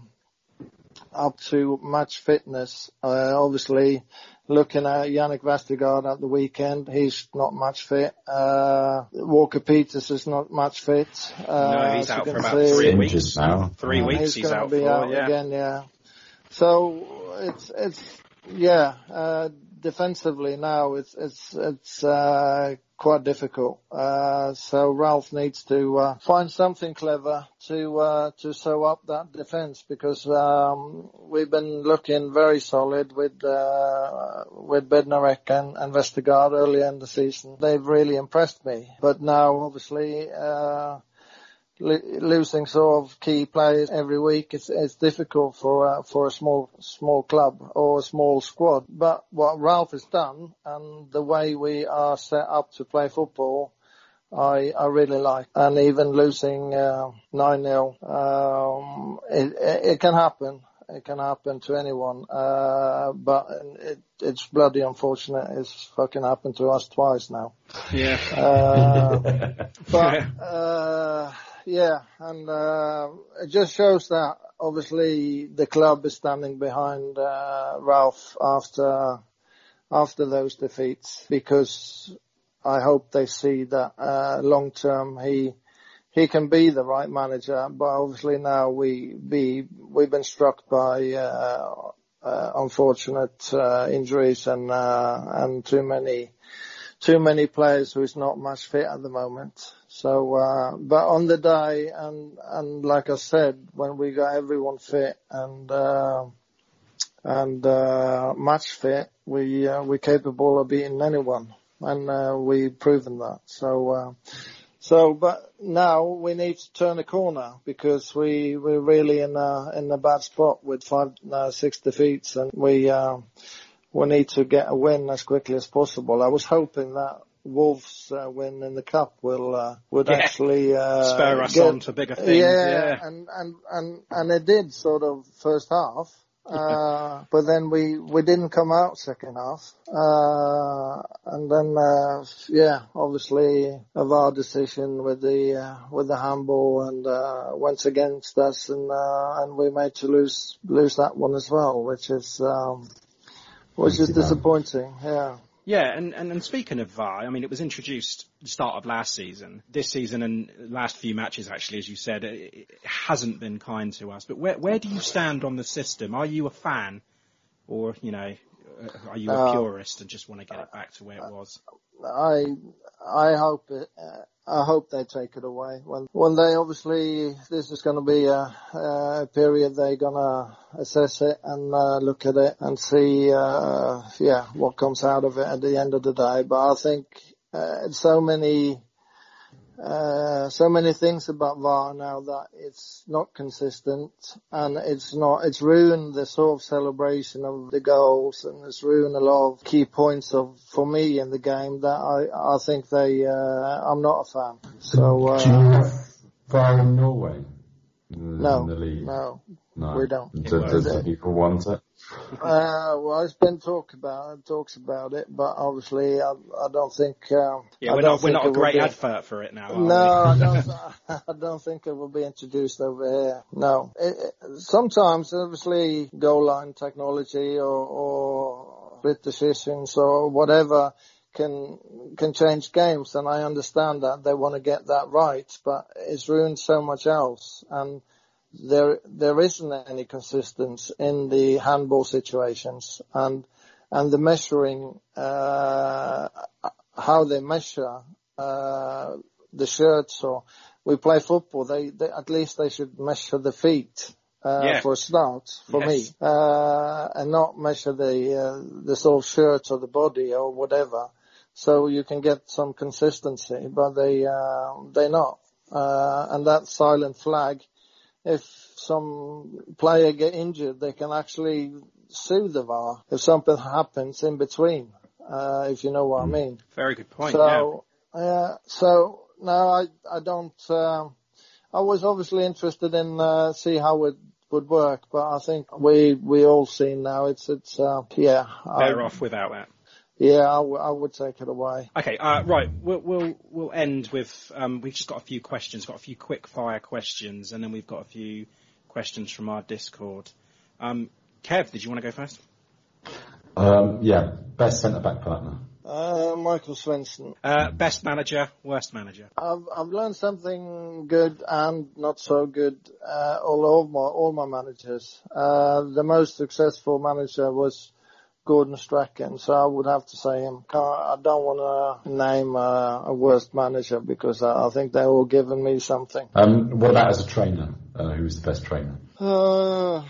[SPEAKER 9] up to match fitness, uh, obviously looking at Yannick Vestergaard at the weekend, he's not much fit. Uh, Walker Peters is not much fit. Uh,
[SPEAKER 5] no, he's out for about
[SPEAKER 9] see.
[SPEAKER 5] three weeks
[SPEAKER 7] now.
[SPEAKER 5] Three
[SPEAKER 9] Uh,
[SPEAKER 5] weeks
[SPEAKER 9] he's,
[SPEAKER 5] he's out
[SPEAKER 9] be
[SPEAKER 5] for.
[SPEAKER 9] out
[SPEAKER 5] yeah.
[SPEAKER 9] again, yeah. So it's it's yeah. Uh, defensively now, it's it's it's uh, quite difficult. Uh, so Ralph needs to uh, find something clever to uh, to sew up that defense because um, we've been looking very solid with uh, with Bednarek and, and Vestergaard earlier in the season. They've really impressed me, but now obviously. Uh, losing sort of key players every week it's it's difficult for uh, for a small small club or a small squad. But what Ralph has done and the way we are set up to play football I I really like. And even losing uh, 9-0 um it, it it can happen. It can happen to anyone. Uh but it it's bloody unfortunate. It's fucking happened to us twice now.
[SPEAKER 5] Yeah.
[SPEAKER 9] uh, [laughs] but uh, yeah, and uh, it just shows that obviously the club is standing behind uh, Ralph after after those defeats because I hope they see that uh, long term he he can be the right manager. But obviously now we be we've been struck by uh, uh, unfortunate uh, injuries and uh, and too many too many players who's not much fit at the moment. So, uh, but on the day and, and like I said, when we got everyone fit and, uh, and, uh, match fit, we, uh, we're capable of beating anyone and, uh, we've proven that. So, uh, so, but now we need to turn a corner because we, we're really in a, in a bad spot with five, uh, six defeats and we, uh, we need to get a win as quickly as possible. I was hoping that Wolves uh, win in the cup will uh, would
[SPEAKER 5] Yeah.
[SPEAKER 9] actually uh,
[SPEAKER 5] Spur us
[SPEAKER 9] get-
[SPEAKER 5] on to bigger things.
[SPEAKER 9] Yeah,
[SPEAKER 5] Yeah.
[SPEAKER 9] and and and and it did sort of first half. [laughs] Uh, but then we, we didn't come out second half. Uh, and then, uh, yeah, obviously a VAR decision with the, uh, with the handball and, uh, went against us and, uh, and we made to lose, lose that one as well, which is, um, which is disappointing. Yeah.
[SPEAKER 5] Yeah, and, and, and speaking of VAR, I mean, it was introduced the start of last season. This season and last few matches, actually, as you said, it, it hasn't been kind to us. But where, where do you stand on the system? Are you a fan? Or, you know, uh, are you a
[SPEAKER 9] Uh,
[SPEAKER 5] purist and just want to get it back to where it was?
[SPEAKER 9] I I hope it, uh, I hope they take it away. When when they obviously this is going to be a, a period they're going to assess it and uh, look at it and see uh, yeah what comes out of it at the end of the day. But I think uh, so many uh, so many things about VAR now that it's not consistent and it's not, it's ruined the sort of celebration of the goals and it's ruined a lot of key points of, for me in the game that I, I think they, uh, I'm not a fan. So,
[SPEAKER 7] Do you
[SPEAKER 9] uh,
[SPEAKER 7] have VAR in Norway? In,
[SPEAKER 9] no,
[SPEAKER 7] in the league?
[SPEAKER 9] no,
[SPEAKER 7] No.
[SPEAKER 9] we don't.
[SPEAKER 7] Do, do, do people want it?
[SPEAKER 9] Uh, well, it's been talked about talks about it, but obviously, I, I don't think. Uh,
[SPEAKER 5] Yeah, we're
[SPEAKER 9] don't
[SPEAKER 5] not we're not a great advert for it now.
[SPEAKER 9] No, I don't. [laughs] I don't think it will be introduced over here. No. It, it, sometimes, obviously, goal line technology or, or split decisions or whatever can can change games, and I understand that they want to get that right, but it's ruined so much else, and there there isn't any consistency in the handball situations, and and the measuring uh, how they measure uh, the shirts or we play football, they, they at least they should measure the feet. Uh,
[SPEAKER 5] Yeah.
[SPEAKER 9] for a start, for
[SPEAKER 5] Yes.
[SPEAKER 9] me, uh, and not measure the, uh, the sort of shirt or the body or whatever. So you can get some consistency, but they, uh, they're not. Uh, and that silent flag, if some player get injured, they can actually sue the VAR if something happens in between, uh, if you know what I mean.
[SPEAKER 5] Very good point.
[SPEAKER 9] So, yeah, so no, I, I don't, um, I was obviously interested in, uh, see how it would work, but I think we, we all seen now it's, it's, uh, yeah.
[SPEAKER 5] Better
[SPEAKER 9] I,
[SPEAKER 5] off without that.
[SPEAKER 9] Yeah, I, w- I would take it away.
[SPEAKER 5] Okay, uh, right. We'll, we'll we'll end with um, we've just got a few questions, got a few quick fire questions, and then we've got a few questions from our Discord. Um, Kev, did you want to go first?
[SPEAKER 7] Um, yeah, best centre back partner.
[SPEAKER 9] Uh, Michael Svensson.
[SPEAKER 5] Uh, best manager, worst manager.
[SPEAKER 9] I've I've learned something good and not so good uh, all of my all my managers. Uh, the most successful manager was Gordon Strachan, so I would have to say him. I don't want to name uh, a worst manager because I, I think they're all giving me something.
[SPEAKER 7] Um, what about as a trainer? Uh, who's the best trainer?
[SPEAKER 9] Uh,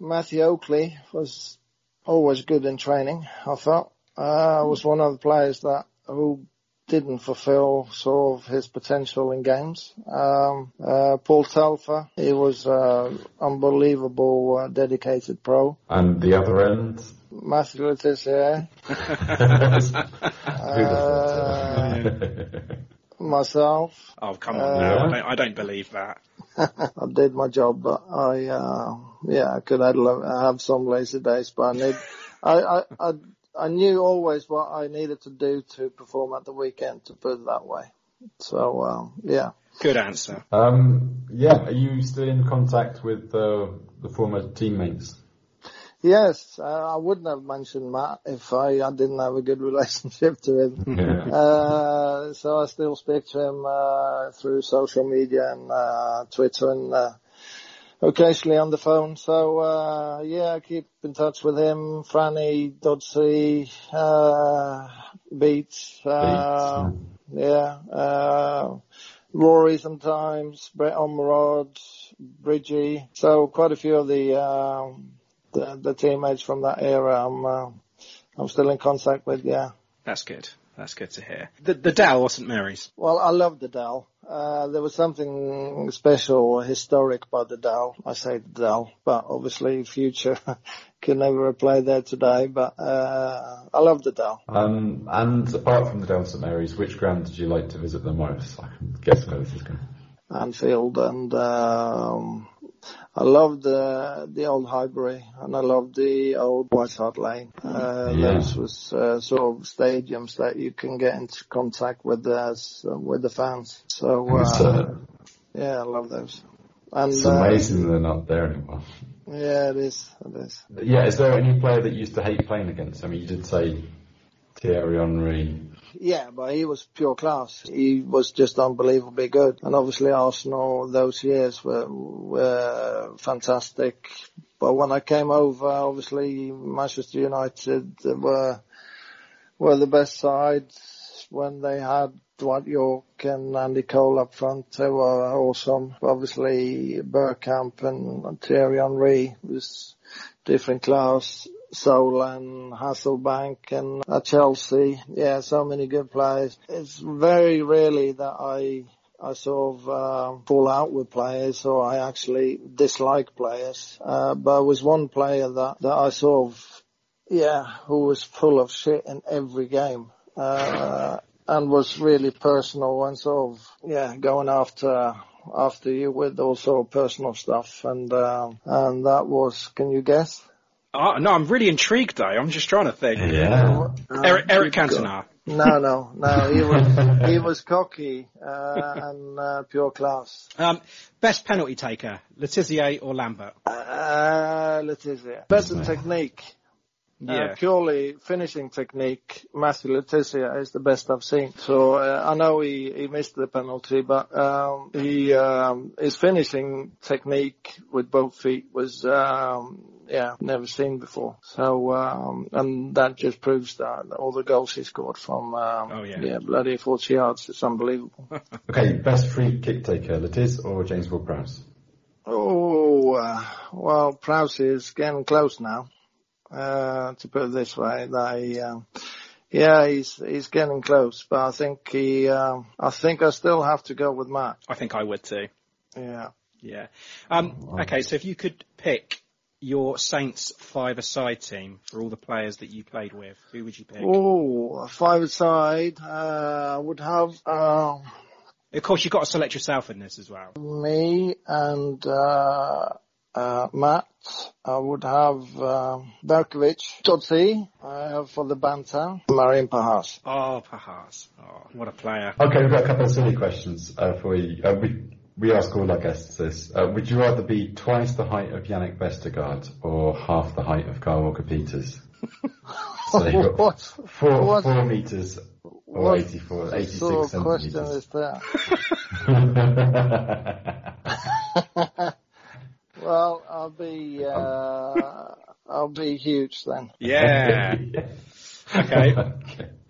[SPEAKER 9] Matthew Oakley was always good in training. I felt uh, was one of the players that who didn't fulfill sort of his potential in games. Um, uh, Paul Telfer, he was uh, unbelievable, uh, dedicated pro.
[SPEAKER 7] And the other end?
[SPEAKER 9] Matthew Le Tissier, [laughs] myself.
[SPEAKER 5] Oh come on!
[SPEAKER 9] Uh,
[SPEAKER 5] no, I, don't, I don't believe that. [laughs]
[SPEAKER 9] I did my job, but I, uh, yeah, I could have, have some lazy days, but I need, I, I, I, I knew always what I needed to do to perform at the weekend, to put it that way. So, um, yeah.
[SPEAKER 5] Good answer.
[SPEAKER 7] Um, yeah, are you still in contact with uh, the former teammates?
[SPEAKER 9] Yes, uh, I wouldn't have mentioned Matt if I, I didn't have a good [laughs] relationship to him.
[SPEAKER 7] Yeah.
[SPEAKER 9] Uh, so I still speak to him, uh, through social media and, uh, Twitter and, uh, occasionally on the phone. So, uh, yeah, I keep in touch with him, Franny, Dodsey, uh, Beats, uh, yeah, uh, Rory sometimes, Brett Ormerod, Bridgie. So quite a few of the, um, the, the teammates from that era I'm, uh, I'm still in contact with, yeah.
[SPEAKER 5] That's good. That's good to hear. The, the Dell wasn't Mary's.
[SPEAKER 9] Well, I love the Dell. Uh, there was something special, historic about the Dell. I say the Dell, but obviously future [laughs] can never replay there today, but, uh, I love the Dell.
[SPEAKER 7] Um, and apart from the Dell St Mary's, which ground did you like to visit the most? I can guess where this is going.
[SPEAKER 9] Anfield and, um, I love the, the old Highbury and I love the old White Hart Lane. Uh,
[SPEAKER 7] Yeah.
[SPEAKER 9] those was, uh, sort of stadiums that you can get into contact with the, with the fans. So, uh,
[SPEAKER 7] uh,
[SPEAKER 9] yeah, I love those. And,
[SPEAKER 7] it's
[SPEAKER 9] uh,
[SPEAKER 7] amazing they're not there anymore.
[SPEAKER 9] Yeah, it is. It is.
[SPEAKER 7] Yeah, is there any player that you used to hate playing against? I mean, you did say Thierry Henry.
[SPEAKER 9] Yeah, but he was pure class. He was just unbelievably good. And obviously Arsenal those years were, were fantastic. But when I came over, obviously Manchester United were, were the best side when they had Dwight Yorke and Andy Cole up front. They were awesome. Obviously Bergkamp and Thierry Henry was different class. Solan, Hasselbaink and at Chelsea. Yeah, so many good players. It's very rarely that I I sort of uh, fall out with players or I actually dislike players. Uh, but there was one player that, that I sort of, yeah, who was full of shit in every game. Uh, and was really personal and sort of, yeah, going after after you with also personal stuff, and uh, and that was. Can you guess?
[SPEAKER 5] Oh, no, I'm really intrigued though. I'm just trying to think.
[SPEAKER 7] Yeah.
[SPEAKER 5] Eric, Eric
[SPEAKER 9] good
[SPEAKER 5] Cantona.
[SPEAKER 9] No, no, no. He [laughs] was he was cocky uh, and uh, pure class.
[SPEAKER 5] Um, best penalty taker, Le Tissier or Lambert?
[SPEAKER 9] Uh, Le Tissier. Better technique. Uh,
[SPEAKER 5] Yeah.
[SPEAKER 9] purely finishing technique, Matthew Le Tissier is the best I've seen. So uh, I know he, he missed the penalty, but um, he um, his finishing technique with both feet was um, yeah never seen before. So um, and that just proves that all the goals he scored from um,
[SPEAKER 5] Oh, yeah.
[SPEAKER 9] yeah bloody 40 yards, it's unbelievable. [laughs]
[SPEAKER 7] Okay, best free kick taker, Le Tiss or James Ward-Prowse?
[SPEAKER 9] Oh, uh, well, Prowse is getting close now. Uh, to put it this way, they, um, yeah, he's he's getting close, but I think he, um, I think I still have to go with Matt.
[SPEAKER 5] I think I would too.
[SPEAKER 9] Yeah.
[SPEAKER 5] Yeah. Um, okay, so if you could pick your Saints five-a-side team for all the players that you played with, who would you pick?
[SPEAKER 9] Oh, five side, uh, I would have, um,
[SPEAKER 5] Of course, you've got to select yourself in this as well.
[SPEAKER 9] me and, uh, uh, Matt. I would have, um, Berkovic, Totsi, uh, for the banter, Marian Pahars.
[SPEAKER 5] Oh, Pahars. Oh, what a player.
[SPEAKER 7] Okay, we've got a couple of silly questions uh, for you. Uh, we, we ask all our guests this. Uh, would you rather be twice the height of Yannick Vestergaard or half the height of Carl Walker Peters? [laughs] so you've got
[SPEAKER 9] What?
[SPEAKER 7] four,
[SPEAKER 9] What?
[SPEAKER 7] four meters or
[SPEAKER 9] What
[SPEAKER 7] 84, 86
[SPEAKER 9] sort of question
[SPEAKER 7] centimeters.
[SPEAKER 9] is that? [laughs] Well, I'll be, uh, I'll be huge then.
[SPEAKER 5] Yeah. [laughs] Okay.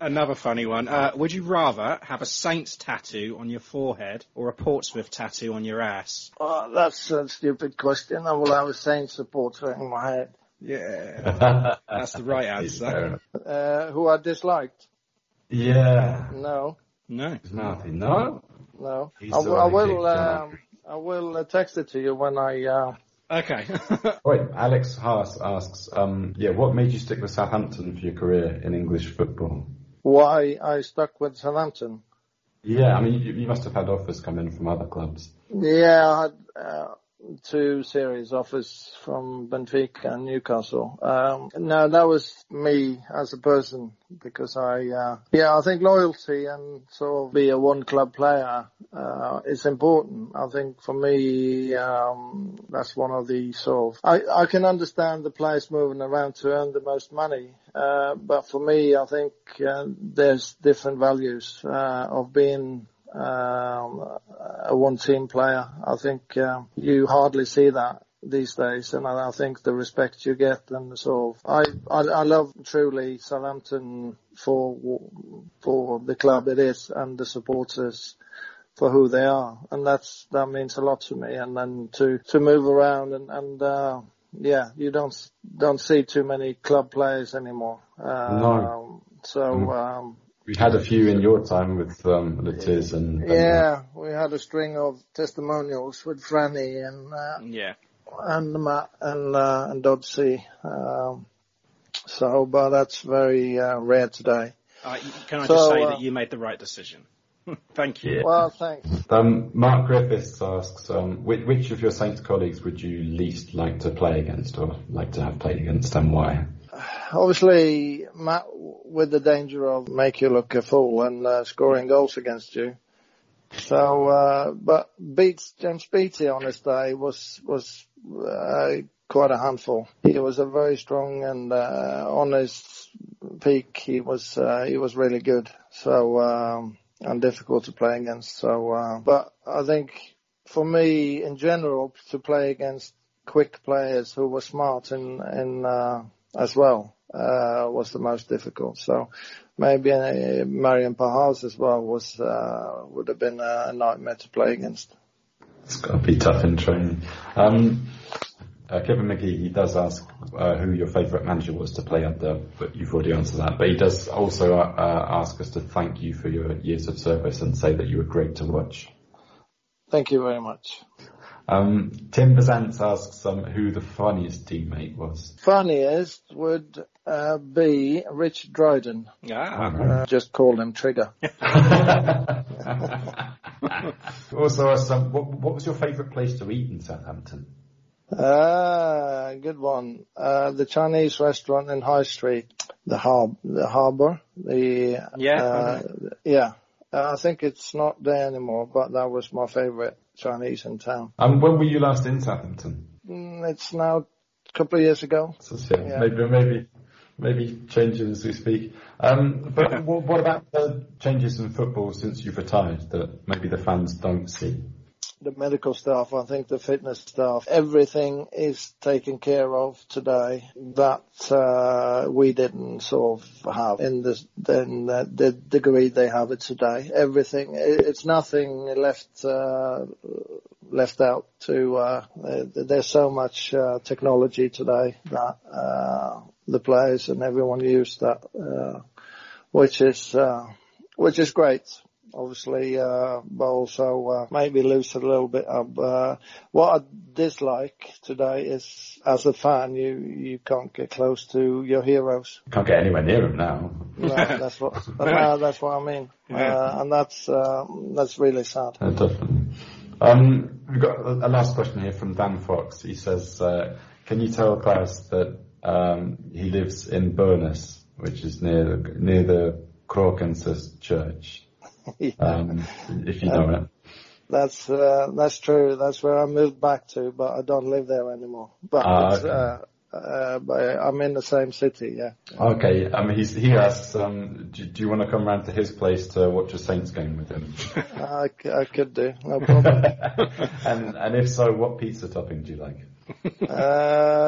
[SPEAKER 5] Another funny one. Uh, would you rather have a Saints tattoo on your forehead or a Portsmouth tattoo on your ass?
[SPEAKER 9] Oh, that's a stupid question. I will have a Saints supporter in my head.
[SPEAKER 5] Yeah. [laughs] That's the right answer.
[SPEAKER 9] Uh, who I disliked?
[SPEAKER 7] Yeah.
[SPEAKER 9] No,
[SPEAKER 5] No.
[SPEAKER 7] Nothing. No?
[SPEAKER 9] no.
[SPEAKER 7] He's
[SPEAKER 9] I, will- I will, um, I will uh, text it to you when I, uh,
[SPEAKER 5] Okay. [laughs]
[SPEAKER 7] Wait, Alex Haas asks, um, yeah, what made you stick with Southampton for your career in English football?
[SPEAKER 9] Why I stuck with Southampton.
[SPEAKER 7] Yeah, I mean, you, you must have had offers come in from other clubs.
[SPEAKER 9] Yeah, I had uh, two series offers from Benfica and Newcastle. Um, no, that was me as a person because I, uh, yeah, I think loyalty and sort of be a one club player uh, is important. I think for me, um, that's one of the sort of. I, I can understand the players moving around to earn the most money, uh, but for me, I think uh, there's different values uh, of being um, a one team player. I think um, you hardly see that these days, and I I think the respect you get and the sort of I I, I love truly Southampton for for the club it is and the supporters for who they are, and that's that means a lot to me. And then to to move around and and uh, yeah, you don't don't see too many club players anymore. Um,
[SPEAKER 7] No.
[SPEAKER 9] So.
[SPEAKER 7] Mm.
[SPEAKER 9] Um,
[SPEAKER 7] We had a few in your time with um, Le Tiss and, and
[SPEAKER 9] yeah, we had a string of testimonials with Franny and uh,
[SPEAKER 5] yeah.
[SPEAKER 9] and Matt and uh, and Dodsey. Um, so, but that's very uh, rare today.
[SPEAKER 5] Uh, can I
[SPEAKER 9] So,
[SPEAKER 5] just say
[SPEAKER 9] uh,
[SPEAKER 5] that you made the right decision? [laughs] Thank you.
[SPEAKER 9] Well, thanks.
[SPEAKER 7] Um, Mark Griffiths asks, um, which, which of your Saints colleagues would you least like to play against or like to have played against and why? [sighs]
[SPEAKER 9] Obviously, Matt, with the danger of make you look a fool and uh, scoring goals against you. So, uh, but beats James Beattie on this day was was uh, quite a handful. He was a very strong and uh, on his peak, he was uh, he was really good. So um, and difficult to play against. So, uh, but I think for me in general to play against quick players who were smart in in uh, as well uh, was the most difficult. So maybe uh, Marian Pahars as well was uh, would have been a nightmare to play against.
[SPEAKER 7] It's got to be tough in training. Um, uh, Kevin McGee, he does ask uh, who your favourite manager was to play under, but you've already answered that. But he does also uh, ask us to thank you for your years of service and say that you were great to watch.
[SPEAKER 9] Thank you very much.
[SPEAKER 7] Um, Tim Bazant asks um, who the funniest teammate was.
[SPEAKER 9] Funniest would uh, be Rich Dryden.
[SPEAKER 5] Ah.
[SPEAKER 9] Uh, just call him Trigger. [laughs]
[SPEAKER 7] also, asked, um, what, what was your favourite place to eat in Southampton?
[SPEAKER 9] Ah, good one. Uh, the Chinese restaurant in High Street, the Har- the Harbour, the
[SPEAKER 5] Yeah,
[SPEAKER 9] uh, yeah. Uh, I think it's not there anymore, but that was my favourite Chinese in town.
[SPEAKER 7] And when were you last in Southampton?
[SPEAKER 9] Mm, it's now a couple of years ago.
[SPEAKER 7] So, yeah,
[SPEAKER 9] Yeah.
[SPEAKER 7] maybe, maybe, maybe changing as we speak. Um, but [laughs] what, what about the changes in football since you've retired that maybe the fans don't see?
[SPEAKER 9] The medical staff, I think the fitness staff, everything is taken care of today that uh, we didn't sort of have in the in the, degree they have it today. Everything, it's nothing left uh, left out to. Uh, there's so much uh, technology today that uh, the players and everyone use that, uh, which is which is great obviously, uh, but also uh, maybe loosen a little bit up. Uh, what I dislike today is, as a fan, you you can't get close to your heroes.
[SPEAKER 7] Can't get anywhere near them now.
[SPEAKER 9] No, that's what [laughs] no, that's what I mean, uh, and that's uh, that's really sad.
[SPEAKER 7] Uh, definitely. Um, we've got a, a last question here from Dan Fox. He says, uh, "Can you tell Claus that um, he lives in Burness, which is near the, near the Crokensis Church? [laughs] Um, if you know it."
[SPEAKER 9] That's uh, that's true. That's where I moved back to, but I don't live there anymore. But
[SPEAKER 7] Ah,
[SPEAKER 9] uh, uh, but I'm in the same city. Yeah.
[SPEAKER 7] Okay. Um, he's, he asks, um, do, do you want to come round to his place to watch a Saints game with him? [laughs]
[SPEAKER 9] I, I could do, no problem. [laughs]
[SPEAKER 7] and and if so, what pizza topping do you like?
[SPEAKER 9] uh,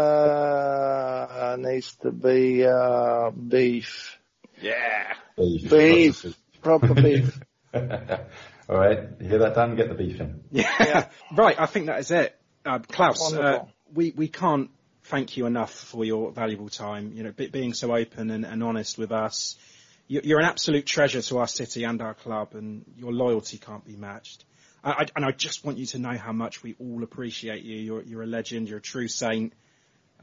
[SPEAKER 9] needs to be uh, beef.
[SPEAKER 5] Yeah.
[SPEAKER 7] Beef.
[SPEAKER 9] Beef. Proper beef. [laughs]
[SPEAKER 7] All right. You hear that, Dan? Get the beef in. [laughs]
[SPEAKER 5] Yeah. right, I think that is it. Uh, Claus, uh, we, we can't thank you enough for your valuable time, you know, be, being so open and, and honest with us. You, you're an absolute treasure to our city and our club and your loyalty can't be matched. I, I, and I just want you to know how much we all appreciate you. You're, you're a legend, you're a true saint.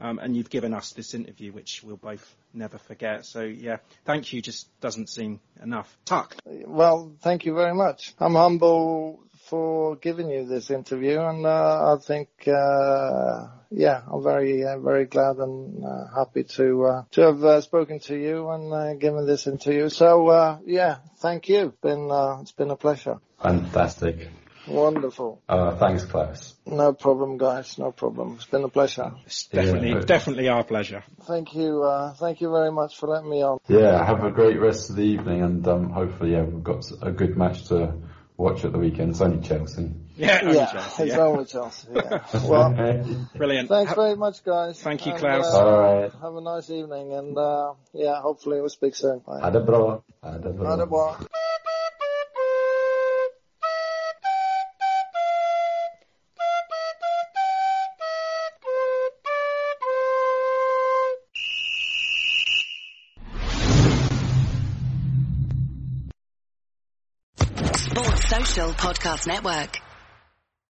[SPEAKER 5] Um, and you've given us this interview, which we'll both never forget. So yeah, thank you just doesn't seem enough. Tuck.
[SPEAKER 9] Well, thank you very much. I'm humble for giving you this interview, and uh, I think, uh, yeah, I'm very, uh, very glad and uh, happy to uh, to have uh, spoken to you and uh, given this interview. So, uh, yeah, thank you. It's been uh, it's been a pleasure.
[SPEAKER 7] Fantastic.
[SPEAKER 9] Wonderful.
[SPEAKER 7] Uh, thanks, Claus.
[SPEAKER 9] No problem, guys. No problem. It's been a pleasure.
[SPEAKER 5] It's definitely,
[SPEAKER 7] Yeah.
[SPEAKER 5] definitely our pleasure.
[SPEAKER 9] Thank you. Uh, thank you very much for letting me on.
[SPEAKER 7] Yeah, have a great rest of the evening, and um, hopefully, yeah, we've got a good match to watch at the weekend. It's only Chelsea.
[SPEAKER 5] Yeah, only
[SPEAKER 9] yeah,
[SPEAKER 5] Chelsea,
[SPEAKER 9] it's
[SPEAKER 5] yeah.
[SPEAKER 9] only Chelsea. Yeah. [laughs] Well, [laughs]
[SPEAKER 5] Brilliant.
[SPEAKER 9] thanks
[SPEAKER 5] Ha-
[SPEAKER 9] very much, guys.
[SPEAKER 5] Thank you,
[SPEAKER 9] And,
[SPEAKER 5] Claus.
[SPEAKER 9] uh,
[SPEAKER 7] All right.
[SPEAKER 9] Have a nice evening, and uh, yeah, hopefully we'll speak soon. Bye.
[SPEAKER 7] Ha det bra.
[SPEAKER 1] Podcast Network.